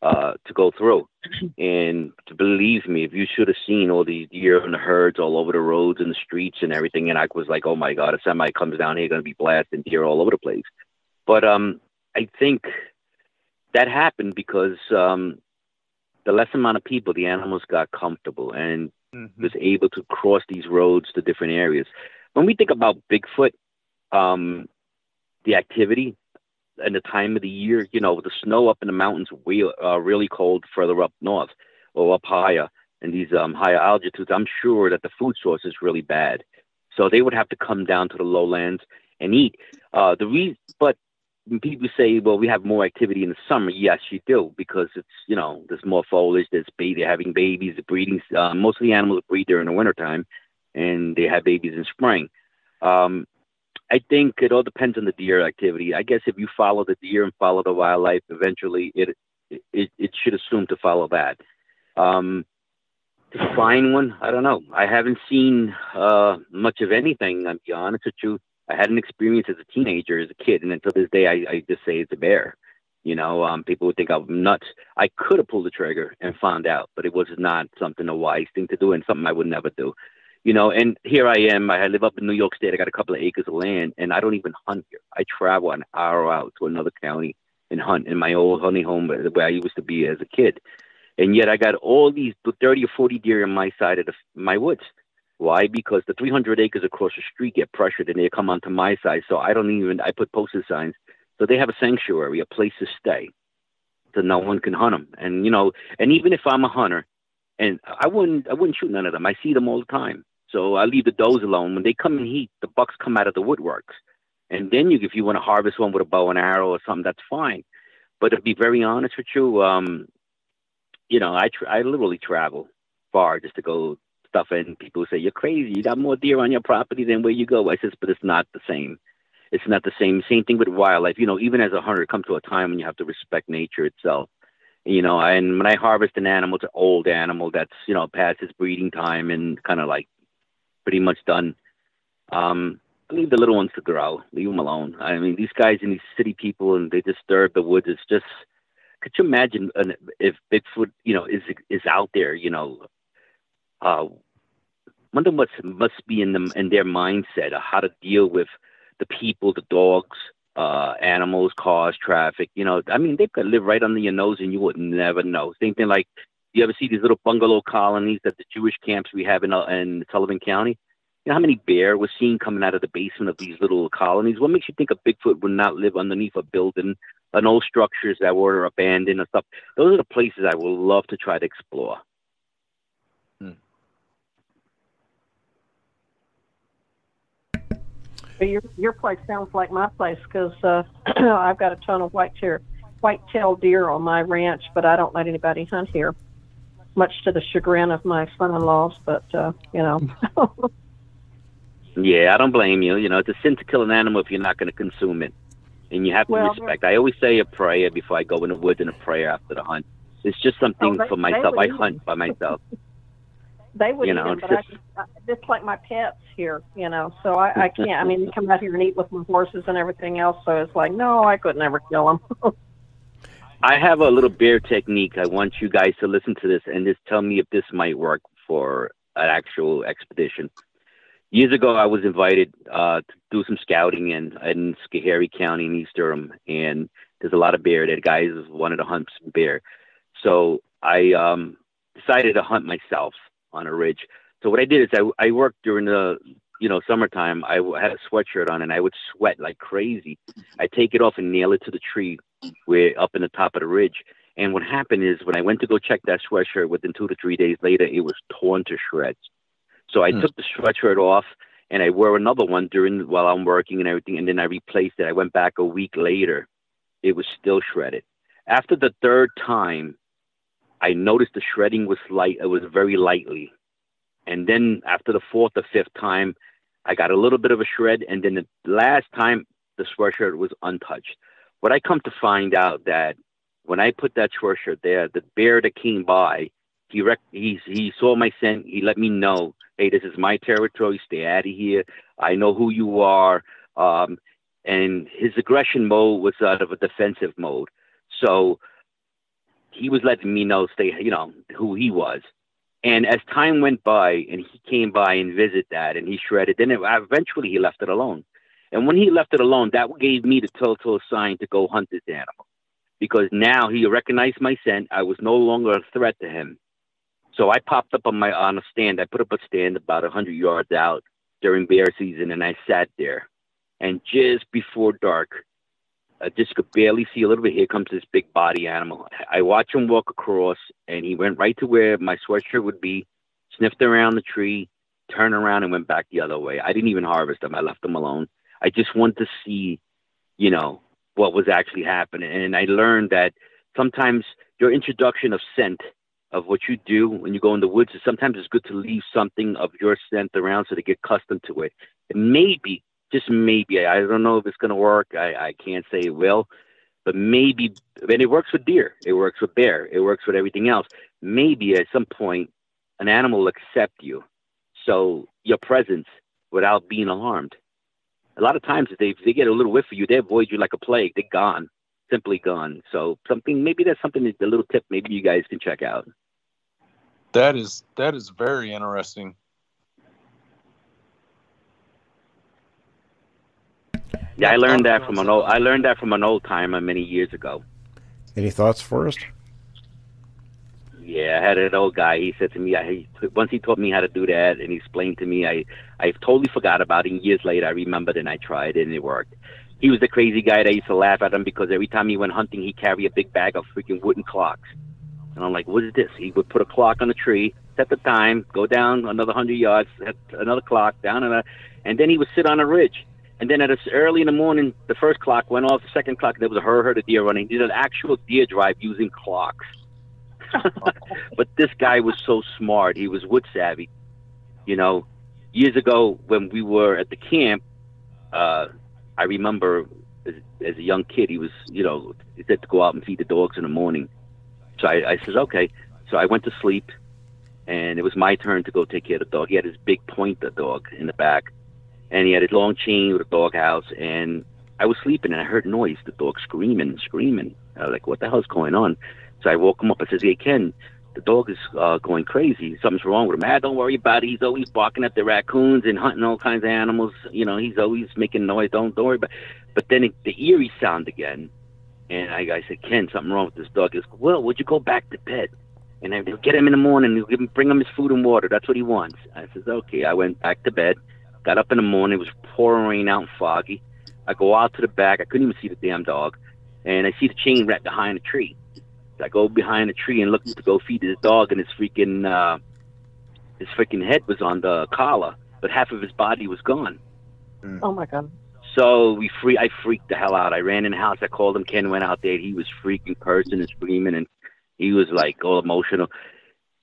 uh, to go through. And to believe me, if you should have seen all these deer and the herds all over the roads and the streets and everything, and I was like, oh my god, if somebody comes down here, going to be blasting deer all over the place. But um, I think that happened because um, the less amount of people, the animals got comfortable and Mhm. was able to cross these roads to different areas. When we think about Bigfoot, um, the activity and the time of the year, you know, the snow up in the mountains, we are really cold further up north or up higher in these um, higher altitudes. I'm sure that the food source is really bad, so they would have to come down to the lowlands and eat. Uh, the re- but people say, well, we have more activity in the summer. Yes, you do because it's you know there's more foliage. There's ba- they're having babies. The breeding. Uh, most of the animals breed during the wintertime, and they have babies in spring. Um, I think it all depends on the deer activity. I guess if you follow the deer and follow the wildlife, eventually it it, it should assume to follow that. Um, to find one, I don't know. I haven't seen uh, much of anything. I'm be honest with you. I had an experience as a teenager, as a kid, and until this day, I, I just say it's a bear. You know, um, people would think I'm nuts. I could have pulled the trigger and found out, but it was not something a wise thing to do, and something I would never do. You know, and here I am. I live up in New York State. I got a couple of acres of land, and I don't even hunt here. I travel an hour out to another county and hunt in my old honey home where I used to be as a kid. And yet I got all these 30 or 40 deer on my side of the, my woods. Why? Because the 300 acres across the street get pressured and they come onto my side. So I don't even, I put posted signs. So they have a sanctuary, a place to stay. So no one can hunt them. And, you know, and even if I'm a hunter, and I wouldn't, I wouldn't shoot none of them. I see them all the time. So I leave the does alone. When they come in heat, the bucks come out of the woodworks. And then you, if you want to harvest one with a bow and arrow or something, that's fine. But to be very honest with you, um, you know, I tra- I literally travel far just to go stuff in. People say you're crazy. You got more deer on your property than where you go. I says, but it's not the same. It's not the same. Same thing with wildlife. You know, even as a hunter, it comes to a time when you have to respect nature itself. You know, and when I harvest an animal, it's an old animal that's you know past its breeding time and kind of like pretty much done. Um, leave the little ones to grow. Leave them alone. I mean, these guys and these city people, and they disturb the woods. It's just could you imagine an, if Bigfoot, you know, is is out there, you know, uh, wonder what must be in them in their mindset of how to deal with the people, the dogs, uh, animals, cars, traffic. You know, I mean, they could live right under your nose and you would never know. Same thing like you ever see these little bungalow colonies that the Jewish camps we have in uh, in Sullivan County. You know how many bear was seen coming out of the basement of these little colonies? What makes you think a Bigfoot would not live underneath a building and old structures that were abandoned and stuff. Those are the places I would love to try to explore. But your your place sounds like my place because uh, I've got a ton of white tail white tailed deer on my ranch, but I don't let anybody hunt here, much to the chagrin of my son-in-laws. But uh, you know, Yeah, I don't blame you. You know, it's a sin to kill an animal if you're not going to consume it, and you have to Well, respect. I always say a prayer before I go in the woods and a prayer after the hunt. It's just something Oh, they- for myself. I hunt by myself. they would You eat them, but I just- just, I, just like my pets here, you know. So I, I can't. I mean, they come out here and eat with my horses and everything else. So it's like, no, I could never kill them. I have a little bear technique. I want you guys to listen to this and just tell me if this might work for an actual expedition. Years ago, I was invited uh, to do some scouting in in Schoharie County in East Durham, and there's a lot of bear. That guys wanted to hunt some bear, so I um, decided to hunt myself on a ridge. So what I did is I, I worked during the you know summertime. I had a sweatshirt on, and I would sweat like crazy. I take it off and nail it to the tree where up in the top of the ridge. And what happened is when I went to go check that sweatshirt within two to three days later, it was torn to shreds. So I Hmm. took the sweatshirt off and I wore another one during while I'm working and everything, and then I replaced it. I went back a week later. It was still shredded. After the third time, I noticed the shredding was light. It was very lightly. And then after the fourth or fifth time, I got a little bit of a shred. And then the last time, the sweatshirt was untouched. What I come to find out that when I put that sweatshirt there, the bear that came by, he rec- he he saw my scent. He let me know, hey, this is my territory. Stay out of here. I know who you are. Um, and his aggression mode was out of a defensive mode. So he was letting me know, stay, you know, who he was. And as time went by, and he came by and visited that, and he shredded. Then it, eventually he left it alone. And when he left it alone, that gave me the telltale sign to go hunt this animal. because now he recognized my scent. I was no longer a threat to him. So I popped up on my on a stand. I put up a stand about a hundred yards out during bear season, and I sat there. And just before dark, I just could barely see a little bit. Here comes this big body animal. I watch him walk across, and he went right to where my sweatshirt would be, sniffed around the tree, turned around, and went back the other way. I didn't even harvest him. I left him alone. I just wanted to see, you know, what was actually happening. And I learned that sometimes your introduction of scent of what you do when you go in the woods is sometimes it's good to leave something of your scent around so they get accustomed to it. And maybe, just maybe, I don't know if it's going to work. I, I can't say it will, but maybe, and it works with deer, it works with bear, it works with everything else. Maybe at some point, an animal will accept you. So your presence without being alarmed. A lot of times, if they, if they get a little whiff of you, they avoid you like a plague. They're gone simply gone. So something maybe that's something that the little tip maybe you guys can check out. That is that is very interesting. Yeah, I learned that from an old I learned that from an old timer uh, many years ago. Any thoughts, Forrest? Yeah, I had an old guy. He said to me, I, once he taught me how to do that, and he explained to me, I I totally forgot about it. And years later, I remembered and I tried, and it worked he was the crazy guy that used to laugh at him because every time he went hunting, he carried a big bag of freaking wooden clocks. And I'm like, what is this? He would put a clock on a tree, set the time, go down another hundred yards, set another clock down, and, uh, and then he would sit on a ridge. And then at us early in the morning, the first clock went off, the second clock, there was a herd, herd of deer running. He did an actual deer drive using clocks. but this guy was so smart. He was wood savvy. You know, years ago when we were at the camp, uh, I remember as, as a young kid, he was, you know, he said to go out and feed the dogs in the morning. So I, I says, okay. So I went to sleep, and it was my turn to go take care of the dog. He had his big pointer dog in the back, and he had his long chain with a dog house. And I was sleeping, and I heard noise. The dog screaming, screaming. I was like, what the hell's going on? So I woke him up. I says, hey, Ken, the dog is uh, going crazy. Something's wrong with him. Ah, don't worry about it. He's always barking at the raccoons and hunting all kinds of animals. You know, he's always making noise. Don't, don't worry about. It. But then it, the eerie sound again, and I, I said, Ken, something wrong with this dog. He goes, Well, would you go back to bed? And I will get him in the morning. We'll give him, bring him his food and water. That's what he wants. I says, Okay. I went back to bed. Got up in the morning. It was pouring rain out and foggy. I go out to the back. I couldn't even see the damn dog, and I see the chain wrapped behind a tree. I go behind a tree and look to go feed the dog, and his freaking uh, his freaking head was on the collar, but half of his body was gone. Oh my god! So we free. I freaked the hell out. I ran in the house. I called him. Ken went out there. He was freaking cursing and screaming, and he was like all emotional.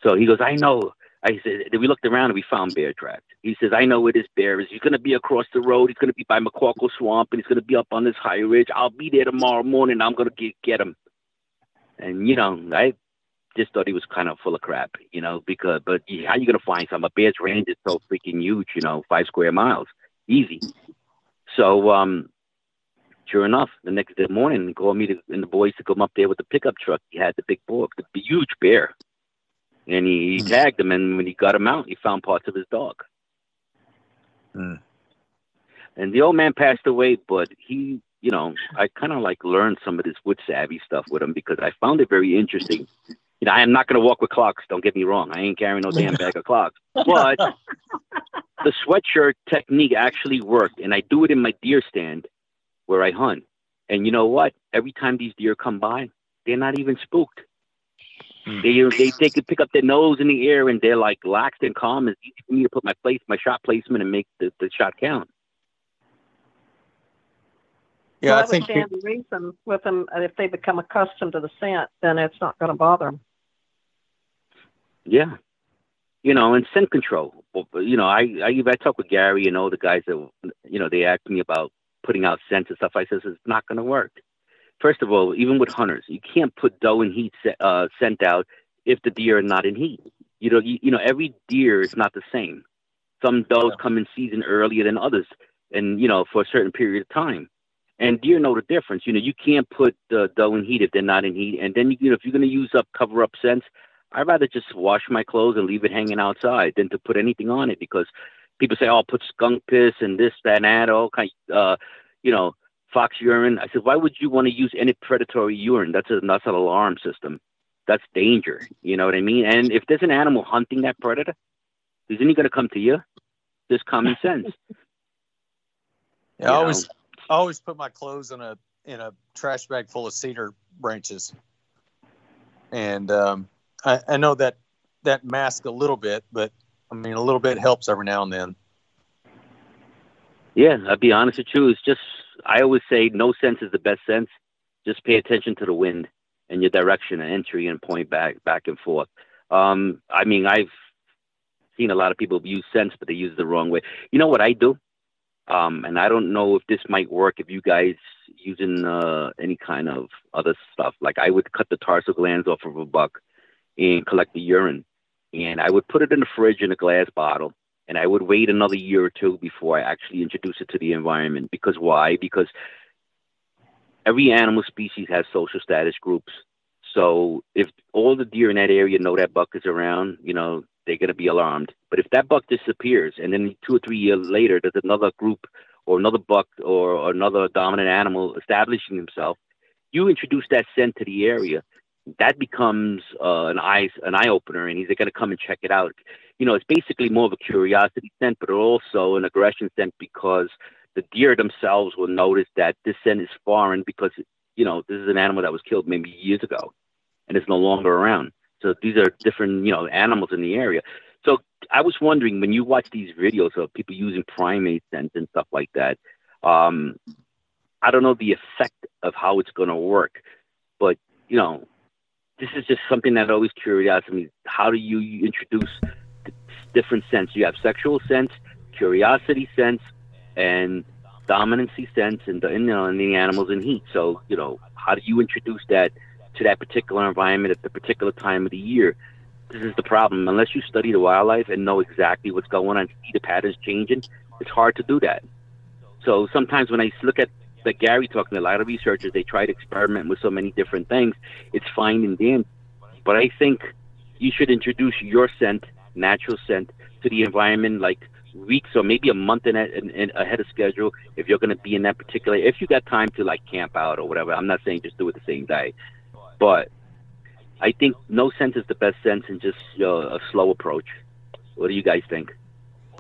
So he goes, "I know." I said, we looked around and we found bear tracks. He says, I know where this bear is. He's going to be across the road. He's going to be by McCorkle Swamp and he's going to be up on this high ridge. I'll be there tomorrow morning. I'm going to get, get him. And you know, I just thought he was kind of full of crap, you know, because but how you gonna find some? A bear's range is so freaking huge, you know, five square miles, easy. So, um, sure enough, the next day morning, he called me to, and the boys to come up there with the pickup truck. He had the big book, the huge bear, and he, he mm. tagged him. And when he got him out, he found parts of his dog. Mm. And the old man passed away, but he you know, I kind of like learned some of this wood savvy stuff with him because I found it very interesting. You know, I am not going to walk with clocks. Don't get me wrong. I ain't carrying no damn bag of clocks. But the sweatshirt technique actually worked, and I do it in my deer stand where I hunt. And you know what? Every time these deer come by, they're not even spooked. Hmm. They, they they can pick up their nose in the air and they're like laxed and calm. It's easy for me to put my place, my shot placement, and make the, the shot count. Yeah, well, I, think stand the reason with them if they become accustomed to the scent, then it's not going to bother them. Yeah, you know, and scent control. You know, I I, I talk with Gary and all the guys that you know they ask me about putting out scents and stuff. I says it's not going to work. First of all, even with hunters, you can't put doe and heat uh, scent out if the deer are not in heat. You know, you, you know, every deer is not the same. Some does come in season earlier than others, and you know, for a certain period of time. And deer know the difference. You know, you can't put the doe in heat if they're not in heat. And then, you know, if you're going to use up cover up scents, I'd rather just wash my clothes and leave it hanging outside than to put anything on it because people say, oh, put skunk piss and this, that, and that, all kind, uh, you know, fox urine. I said, why would you want to use any predatory urine? That's a that's an alarm system. That's danger. You know what I mean? And if there's an animal hunting that predator, isn't he going to come to you? Just common sense. Yeah, I always I always put my clothes in a in a trash bag full of cedar branches, and um, I, I know that that mask a little bit, but I mean a little bit helps every now and then. Yeah, I'll be honest with you. It's just I always say no sense is the best sense. Just pay attention to the wind and your direction and entry and point back back and forth. Um, I mean, I've seen a lot of people use sense, but they use it the wrong way. You know what I do? Um, and I don't know if this might work if you guys using uh, any kind of other stuff. Like I would cut the tarsal glands off of a buck and collect the urine, and I would put it in the fridge in a glass bottle, and I would wait another year or two before I actually introduce it to the environment. Because why? Because every animal species has social status groups. So if all the deer in that area know that buck is around, you know, they're going to be alarmed. But if that buck disappears and then two or three years later there's another group or another buck or another dominant animal establishing himself, you introduce that scent to the area. That becomes uh, an eye an eye opener, and he's going to come and check it out. You know, it's basically more of a curiosity scent, but also an aggression scent because the deer themselves will notice that this scent is foreign because you know this is an animal that was killed maybe years ago, and it's no longer around. So these are different, you know, animals in the area. So I was wondering when you watch these videos of people using primate scents and stuff like that, um, I don't know the effect of how it's going to work, but you know, this is just something that always curiosity me. How do you introduce different scents? You have sexual sense, curiosity sense, and dominancy sense, and the, you know, and the animals in heat. So you know, how do you introduce that to that particular environment at the particular time of the year. This is the problem. Unless you study the wildlife and know exactly what's going on, see the patterns changing, it's hard to do that. So sometimes when I look at like Gary talking, a lot of researchers they try to experiment with so many different things. It's fine and dandy, but I think you should introduce your scent, natural scent, to the environment like weeks or maybe a month in, in, in ahead of schedule if you're going to be in that particular if you got time to like camp out or whatever i'm not saying just do it the same day but I think no sense is the best sense and just a slow approach. What do you guys think?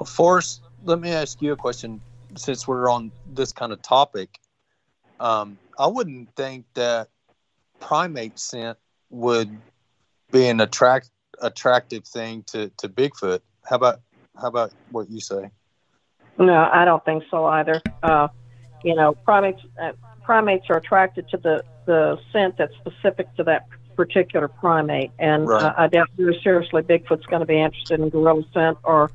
Forrest, let me ask you a question since we're on this kind of topic. Um, I wouldn't think that primate scent would be an attract attractive thing to, to Bigfoot. How about how about what you say? No, I don't think so either. Uh, you know, primates uh, primates are attracted to the the scent that's specific to that particular primate. And right. uh, I doubt very seriously Bigfoot's going to be interested in gorilla scent or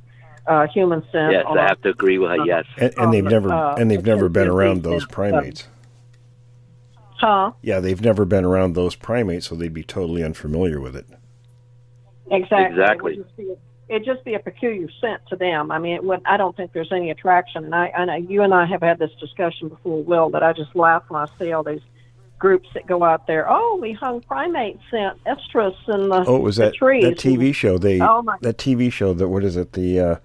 uh, human scent. Yes, I have to agree with her. Yes, and, and they've never uh, and they've never been around those primates. Huh? Yeah, they've never been around those primates, so they'd be totally unfamiliar with it. Exactly. Exactly it'd just be a peculiar scent to them. I mean, it would, I don't think there's any attraction. And I, I know you and I have had this discussion before, Will, but I just laugh when I see all these groups that go out there. Oh, we hung primate scent estrus in the oh, it was that trees. that TV show. They oh my. that TV show that what is it? The uh,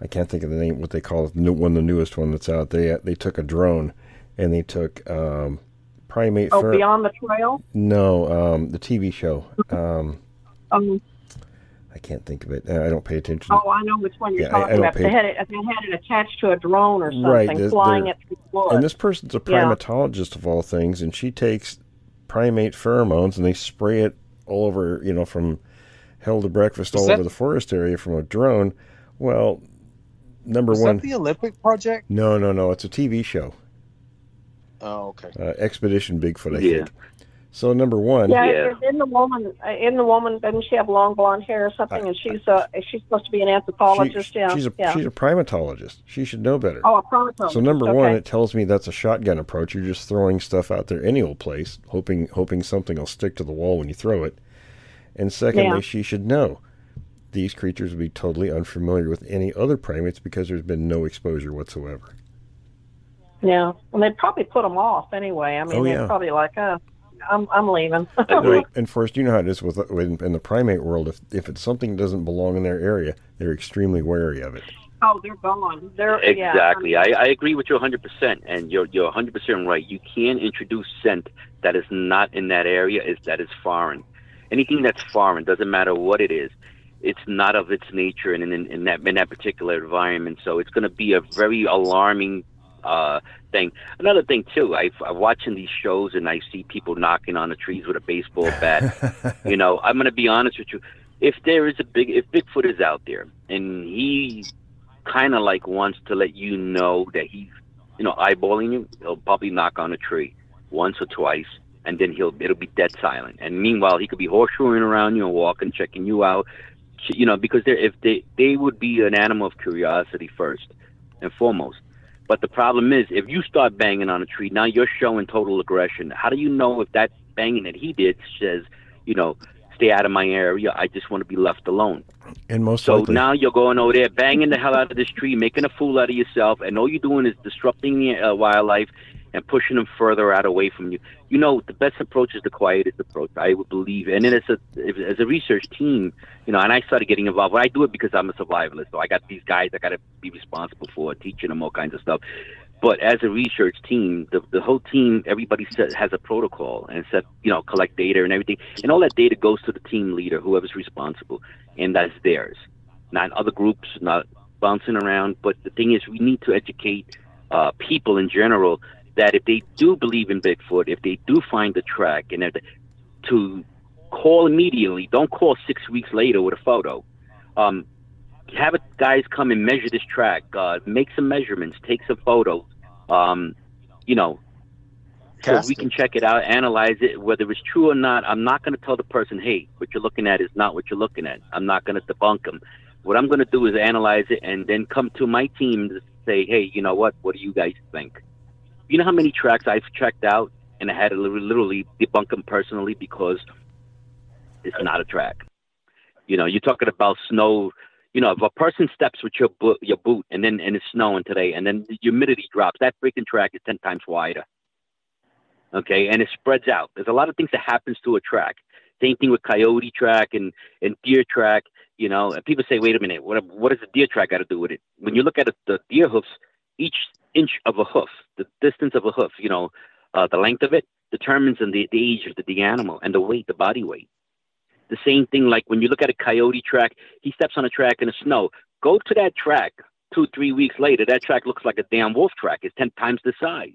I can't think of the name. What they call it? The new, one, the newest one that's out. They uh, they took a drone and they took um, primate. Oh, beyond the trail. No, um, the TV show. Um, um I can't think of it. I don't pay attention. Oh, I know which one you're yeah, talking I, I about. Pay... They had it. They had it attached to a drone or something, right, flying it through the woods. And this person's a primatologist yeah. of all things, and she takes primate pheromones and they spray it all over, you know, from hell to breakfast all that... over the forest area from a drone. Well, number Was one. That the Olympic project? No, no, no. It's a TV show. Oh, okay. Uh, Expedition Bigfoot, I yeah. think. So number one, yeah, yeah. in the woman, uh, in the woman, doesn't she have long blonde hair or something? I, and she's uh, she's supposed to be an anthropologist. She, yeah, she's a yeah. she's a primatologist. She should know better. Oh, a primatologist. So number okay. one, it tells me that's a shotgun approach. You're just throwing stuff out there any old place, hoping hoping something will stick to the wall when you throw it. And secondly, yeah. she should know these creatures would be totally unfamiliar with any other primates because there's been no exposure whatsoever. Yeah, and they'd probably put them off anyway. I mean, oh, they're probably like, uh, I'm I'm leaving. and first, you know how it is with, with in the primate world. If if it's something that doesn't belong in their area, they're extremely wary of it. Oh, they're gone. They're yeah, Exactly. I, I agree with you 100%. And you're, you're 100% right. You can introduce scent that is not in that area, is that is foreign. Anything that's foreign, doesn't matter what it is, it's not of its nature and in, in, in that in that particular environment. So it's going to be a very alarming uh, thing. Another thing too, I, I'm watching these shows and I see people knocking on the trees with a baseball bat. you know, I'm going to be honest with you. If there is a big, if Bigfoot is out there and he kind of like wants to let you know that he's, you know, eyeballing you, he'll probably knock on a tree once or twice, and then he'll it'll be dead silent. And meanwhile, he could be horseshoeing around you and walking, checking you out, you know, because they're, if they they would be an animal of curiosity first and foremost. But the problem is, if you start banging on a tree, now you're showing total aggression. How do you know if that banging that he did says, you know, stay out of my area. I just want to be left alone. And most So likely, now you're going over there, banging the hell out of this tree, making a fool out of yourself, and all you're doing is disrupting the uh, wildlife and pushing them further out away from you. You know, the best approach is the quietest approach. I would believe, and then as a as a research team, you know, and I started getting involved. Well, I do it because I'm a survivalist, so I got these guys I got to be responsible for, teaching them all kinds of stuff. But as a research team, the, the whole team, everybody set, has a protocol and set, you know, collect data and everything. And all that data goes to the team leader, whoever's responsible, and that's theirs. Not other groups, not bouncing around. But the thing is, we need to educate uh, people in general that if they do believe in Bigfoot, if they do find the track, and if they, to call immediately, don't call six weeks later with a photo. Um, have it, guys come and measure this track, uh, make some measurements, take some photos, um, you know, so we it. can check it out, analyze it, whether it's true or not. I'm not going to tell the person, hey, what you're looking at is not what you're looking at. I'm not going to debunk them. What I'm going to do is analyze it and then come to my team to say, hey, you know what? What do you guys think? You know how many tracks I've checked out and I had to literally debunk them personally because it's not a track. You know, you're talking about snow. You know, if a person steps with your boot, your boot, and then and it's snowing today, and then the humidity drops, that freaking track is ten times wider. Okay, and it spreads out. There's a lot of things that happens to a track. Same thing with coyote track and and deer track. You know, and people say, wait a minute, what what does the deer track got to do with it? When you look at it, the deer hoofs, each inch of a hoof, the distance of a hoof, you know, uh, the length of it determines the, the age of the, the animal and the weight, the body weight. The same thing, like when you look at a coyote track, he steps on a track in the snow. Go to that track two, three weeks later. That track looks like a damn wolf track. It's 10 times the size.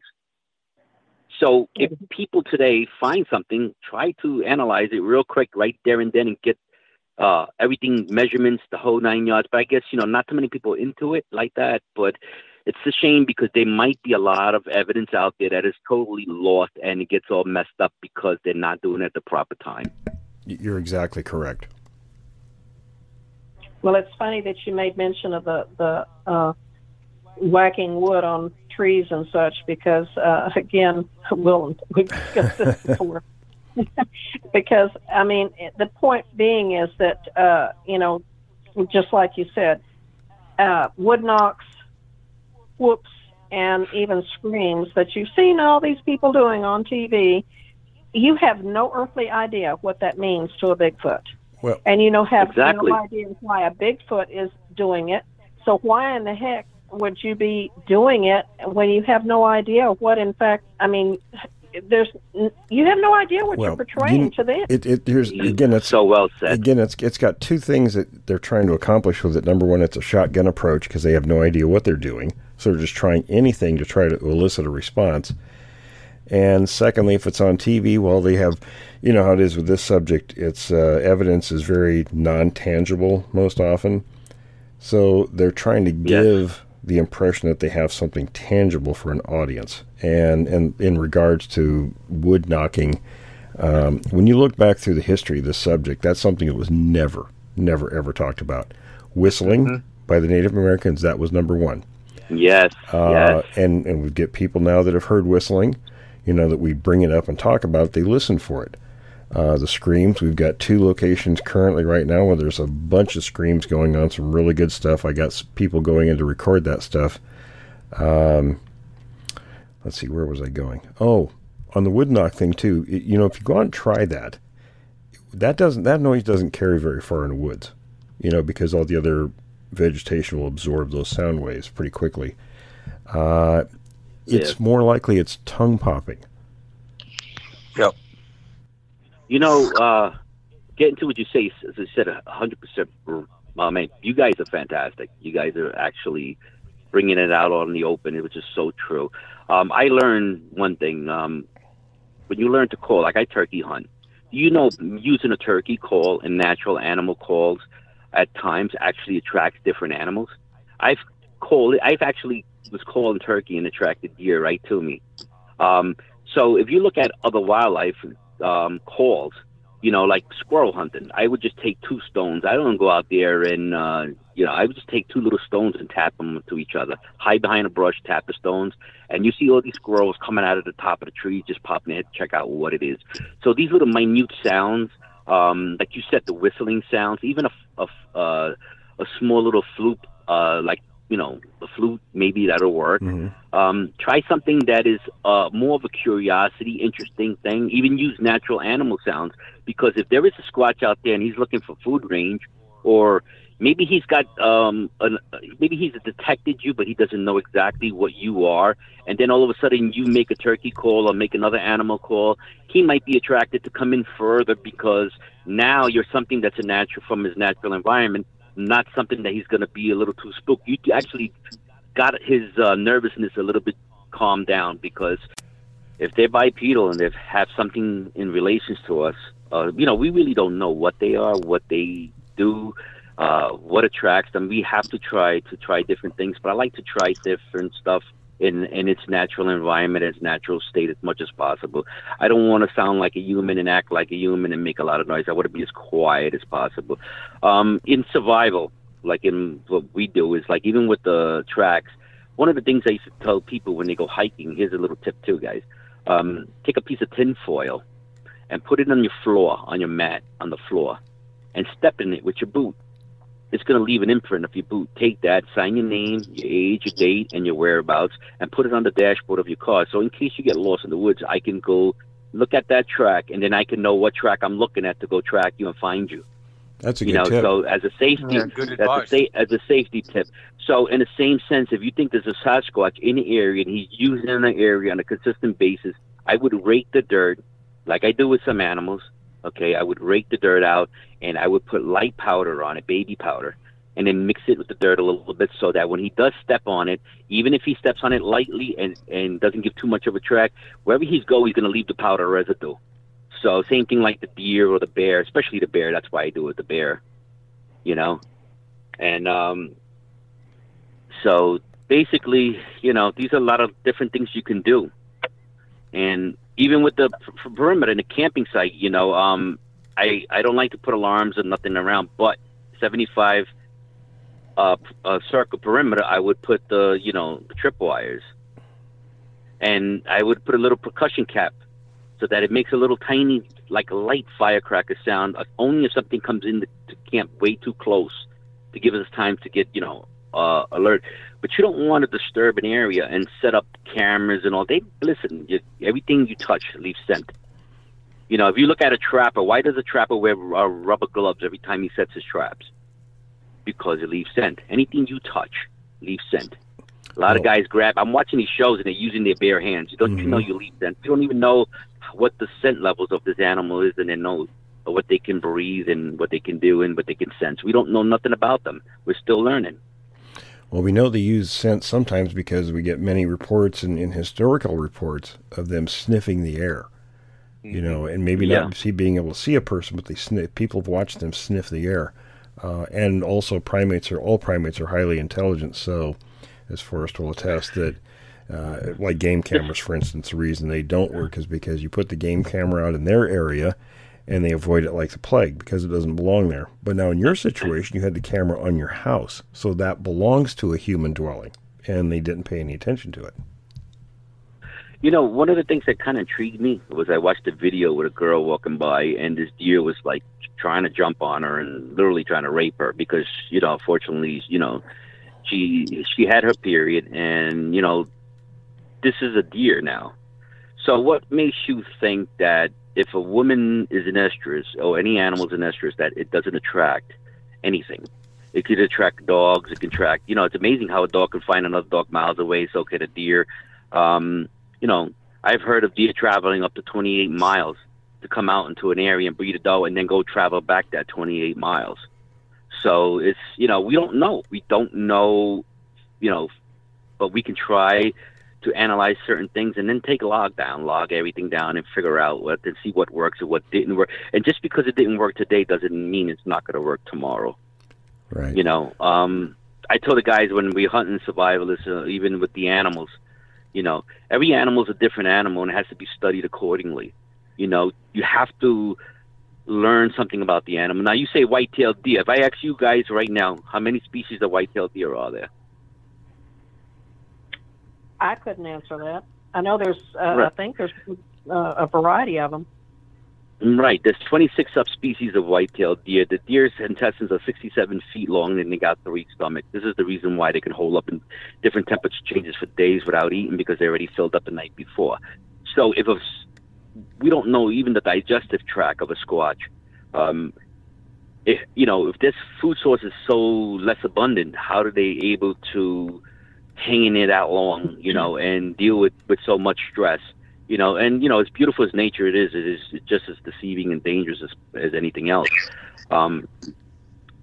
So if people today find something, try to analyze it real quick right there and then and get uh, everything, measurements, the whole nine yards. But I guess, you know, not too many people into it like that. But it's a shame because there might be a lot of evidence out there that is totally lost and it gets all messed up because they're not doing it at the proper time. you're exactly correct. Well, it's funny that you made mention of the the uh, whacking wood on trees and such because uh, again, we'll we've discussed this before. because I mean, the point being is that uh, you know, just like you said, uh, wood knocks, whoops, and even screams that you've seen all these people doing on TV. You have no earthly idea what that means to a Bigfoot Well, and you know have Exactly. no idea why a Bigfoot is doing it. So why in the heck would you be doing it when you have no idea what, in fact, I mean, there's you have no idea what well, you're portraying you- to them. It, it here's again. It's so well said. Again, it's it's got two things that they're trying to accomplish with it. Number one, it's a shotgun approach because they have no idea what they're doing, so they're just trying anything to try to elicit a response. And secondly, if it's on TV, well, they have, you know how it is with this subject. It's uh, evidence is very non-tangible most often, so they're trying to give the impression that they have something tangible for an audience. And and in regards to wood knocking, um, when you look back through the history of this subject, that's something that was never, never, ever talked about. Whistling by the Native Americans, that was number one. Yes, Uh, yes. and, and we get people now that have heard whistling, you know, that we bring it up and talk about it, they listen for it. Uh, the screams, we've got two locations currently right now where there's a bunch of screams going on, some really good stuff. I got people going in to record that stuff. Um, let's see, where was I going? Oh, on the wood knock thing too. y- You know, if you go out and try that, that doesn't that noise doesn't carry very far in the woods, you know, because all the other vegetation will absorb those sound waves pretty quickly. Uh, it's Yeah. more likely it's tongue popping. You know, uh, getting to what you say, as I said, a hundred percent. I mean, you guys are fantastic. You guys are actually bringing it out on the open, which is so true. Um, I learned one thing. Um, when you learn to call, like I turkey hunt, you know, using a turkey call and natural animal calls at times actually attracts different animals. I've called, I've actually was calling turkey and attracted deer right to me. Um, so if you look at other wildlife um, calls, you know, like squirrel hunting, I would just take two stones. I don't go out there and, uh, you know, I would just take two little stones and tap them to each other. Hide behind a brush, tap the stones, and you see all these squirrels coming out of the top of the tree, just popping head, check out what it is. So these little minute sounds, um, like you said, the whistling sounds, even a, a, uh, a small little flute, uh, like, you know, a flute, maybe that'll work. Um, try something that is uh, more of a curiosity, interesting thing. Even use natural animal sounds because if there is a squatch out there and he's looking for food range, or maybe he's got um, an, maybe he's detected you, but he doesn't know exactly what you are, and then all of a sudden you make a turkey call or make another animal call, he might be attracted to come in further because now you're something that's a natural from his natural environment, not something that he's going to be a little too spooked. You actually got his uh, nervousness a little bit calmed down because if they're bipedal and they have something in relations to us, uh, you know, we really don't know what they are, what they do, uh, what attracts them. We have to try to try different things, but I like to try different stuff in in its natural environment, its natural state as much as possible. I don't want to sound like a human and act like a human and make a lot of noise. I want to be as quiet as possible. Um, in survival, like in what we do, is like even with the tracks. One of the things I used to tell people when they go hiking. Here's a little tip too, guys. Um, take a piece of tin foil and put it on your floor, on your mat, on the floor, and step in it with your boot. It's going to leave an imprint of your boot. Take that, sign your name, your age, your date, and your whereabouts, and put it on the dashboard of your car. So in case you get lost in the woods, I can go look at that track, and then I can know what track I'm looking at to go track you and find you. That's a you good know, tip. so as a safety, Yeah, good that's advice. a sa- as a safety tip. So in the same sense, if you think there's a Sasquatch in the area and he's using in the area on a consistent basis, I would rake the dirt, like I do with some animals. Okay, I would rake the dirt out and I would put light powder on it, baby powder, and then mix it with the dirt a little bit so that when he does step on it, even if he steps on it lightly and and doesn't give too much of a track, wherever he's go, he's going to leave the powder residue. So same thing like the deer or the bear, especially the bear. That's why I do it the bear you know and um so basically you know these are a lot of different things you can do and even with the p- p- perimeter in the camping site you know um i i don't like to put alarms and nothing around but 75 uh, uh circle perimeter i would put the you know the trip wires and i would put a little percussion cap so that it makes a little tiny, like a light firecracker sound. uh, Only if something comes in to camp way too close to give us time to get, you know, uh, alert. But you don't want to disturb an area and set up cameras and all. They listen. You, everything you touch leaves scent. You know, if you look at a trapper, why does a trapper wear uh, rubber gloves every time he sets his traps? Because it leaves scent. Anything you touch leaves scent. A lot of guys grab. I'm watching these shows and they're using their bare hands. Don't you know you leave scent? You don't even know what the scent levels of this animal is, and then know what they can breathe and what they can do and what they can sense. We don't know nothing about them. We're still learning. Well, we know they use scent sometimes because we get many reports and, and historical reports of them sniffing the air. You know, and maybe Yeah. not see being able to see a person, but they sniff. People have watched them sniff the air, uh, and also primates are all primates are highly intelligent. So, as Forrest will attest, that uh, like game cameras, for instance, the reason they don't work is because you put the game camera out in their area, and they avoid it like the plague because it doesn't belong there. But now in your situation, you had the camera on your house, so that belongs to a human dwelling, and they didn't pay any attention to it. You know, one of the things that kind of intrigued me was I watched a video with a girl walking by, and this deer was like trying to jump on her and literally trying to rape her because you know, unfortunately, you know, she she had her period, and you know, this is a deer now. So, what makes you think that if a woman is an estrus or any animal is an estrus, that it doesn't attract anything? It could attract dogs. It can attract, You know, it's amazing how a dog can find another dog miles away. So can a deer. Um, you know, I've heard of deer traveling up to 28 miles to come out into an area and breed a doe, and then go travel back that 28 miles. So it's you know we don't know. We don't know. You know, but we can try to analyze certain things and then take a log down, log everything down, and figure out what and see what works and what didn't work. And just because it didn't work today doesn't mean it's not going to work tomorrow. Right. You know, um, I tell the guys when we hunt and survivalists, uh, even with the animals, you know, every animal is a different animal and it has to be studied accordingly. You know, you have to learn something about the animal. Now, you say white-tailed deer. If I ask you guys right now, how many species of white-tailed deer are there? I couldn't answer that. I know there's, uh, I think there's uh, a variety of them. Right. There's 26 subspecies of white-tailed deer. The deer's intestines are 67 feet long, and they got three stomachs. This is the reason why they can hold up in different temperature changes for days without eating because they already filled up the night before. So if a we don't know even the digestive tract of a squatch. Um, if you know if this food source is so less abundant, how are they able to hang in it that long? You know, and deal with with so much stress you know and you know as beautiful as nature it is it is just as deceiving and dangerous as, as anything else. Um,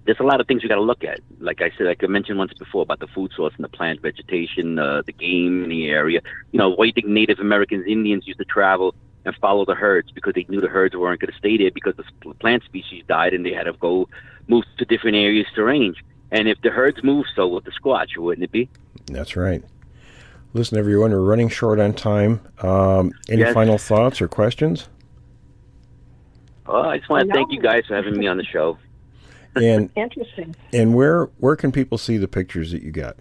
there's a lot of things you got to look at. Like i said like i mentioned once before about the food source and the plant vegetation uh, the game in the area. You know why you think native americans indians used to travel and follow the herds because they knew the herds weren't going to stay there because the plant species died and they had to go move to different areas to range. And if the herds move so would the squatch wouldn't it be That's right. Listen, everyone, we're running short on time. Um, any Yes. final thoughts or questions? oh, i just want to thank you guys for having me on the show And Interesting. and where where can people see the pictures that you got?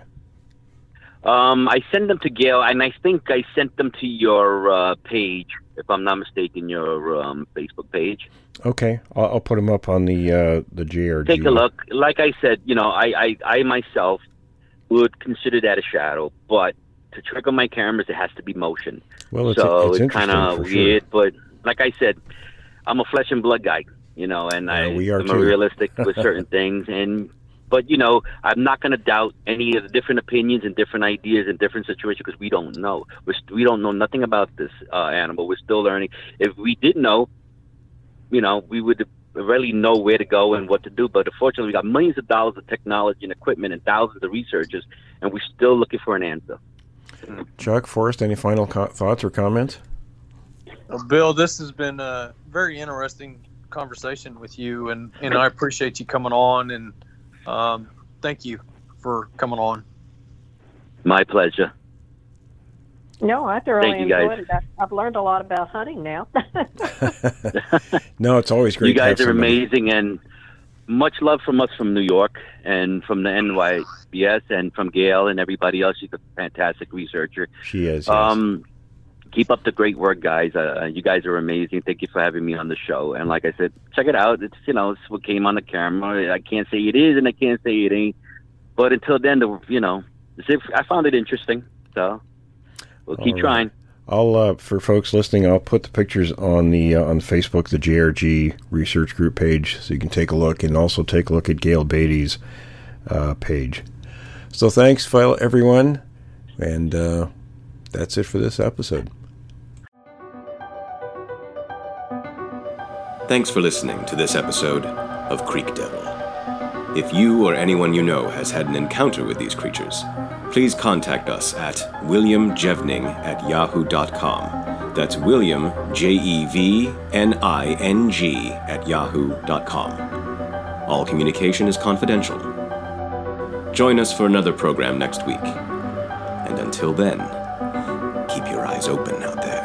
Um, I sent them to Gail, and I think I sent them to your uh, page, if I'm not mistaken, your um, Facebook page. Okay, I'll, I'll put them up on the uh, the JRG. Take a look. Like I said, you know, I, I, I myself would consider that a shadow, but to trigger my cameras, it has to be motion. Well, it's, so it's it's kind of for sure. weird, but like I said, I'm a flesh and blood guy, you know, and I, we are I'm too. realistic with certain things, and but you know, I'm not going to doubt any of the different opinions and different ideas and different situations because we don't know. We're we don't know nothing about this uh, animal. We're still learning. If we did know, you know, we would really know where to go and what to do. But unfortunately, we got millions of dollars of technology and equipment and thousands of researchers, and we're still looking for an answer. Chuck Forrest, any final co- thoughts or comments? Well, Bill, this has been a very interesting conversation with you, and, and I appreciate you coming on, and um, thank you for coming on. My pleasure. No, I thoroughly Thank guys. enjoyed it. I, I've learned a lot about hunting now. No, it's always great. you to guys have are somebody- amazing and much love from us from New York and from the NYBS and from Gail and everybody else. She's a fantastic researcher. She is. Yes. Um, keep up the great work, guys. Uh, you guys are amazing. Thank you for having me on the show. And like I said, check it out. It's you know it's what came on the camera. I can't say it is and I can't say it ain't. But until then, the you know, it's if- I found it interesting. So we'll keep All right. trying. I'll uh, for folks listening, I'll put the pictures on the uh, on Facebook, the JRG Research Group page, so you can take a look, and also take a look at Gail Beatty's uh, page. So thanks, file everyone, and uh, that's it for this episode. Thanks for listening to this episode of Creek Devil. If you or anyone you know has had an encounter with these creatures, please contact us at williamjevning at yahoo.com. That's William, J E V N I N G, at yahoo.com. All communication is confidential. Join us for another program next week. And until then, keep your eyes open out there.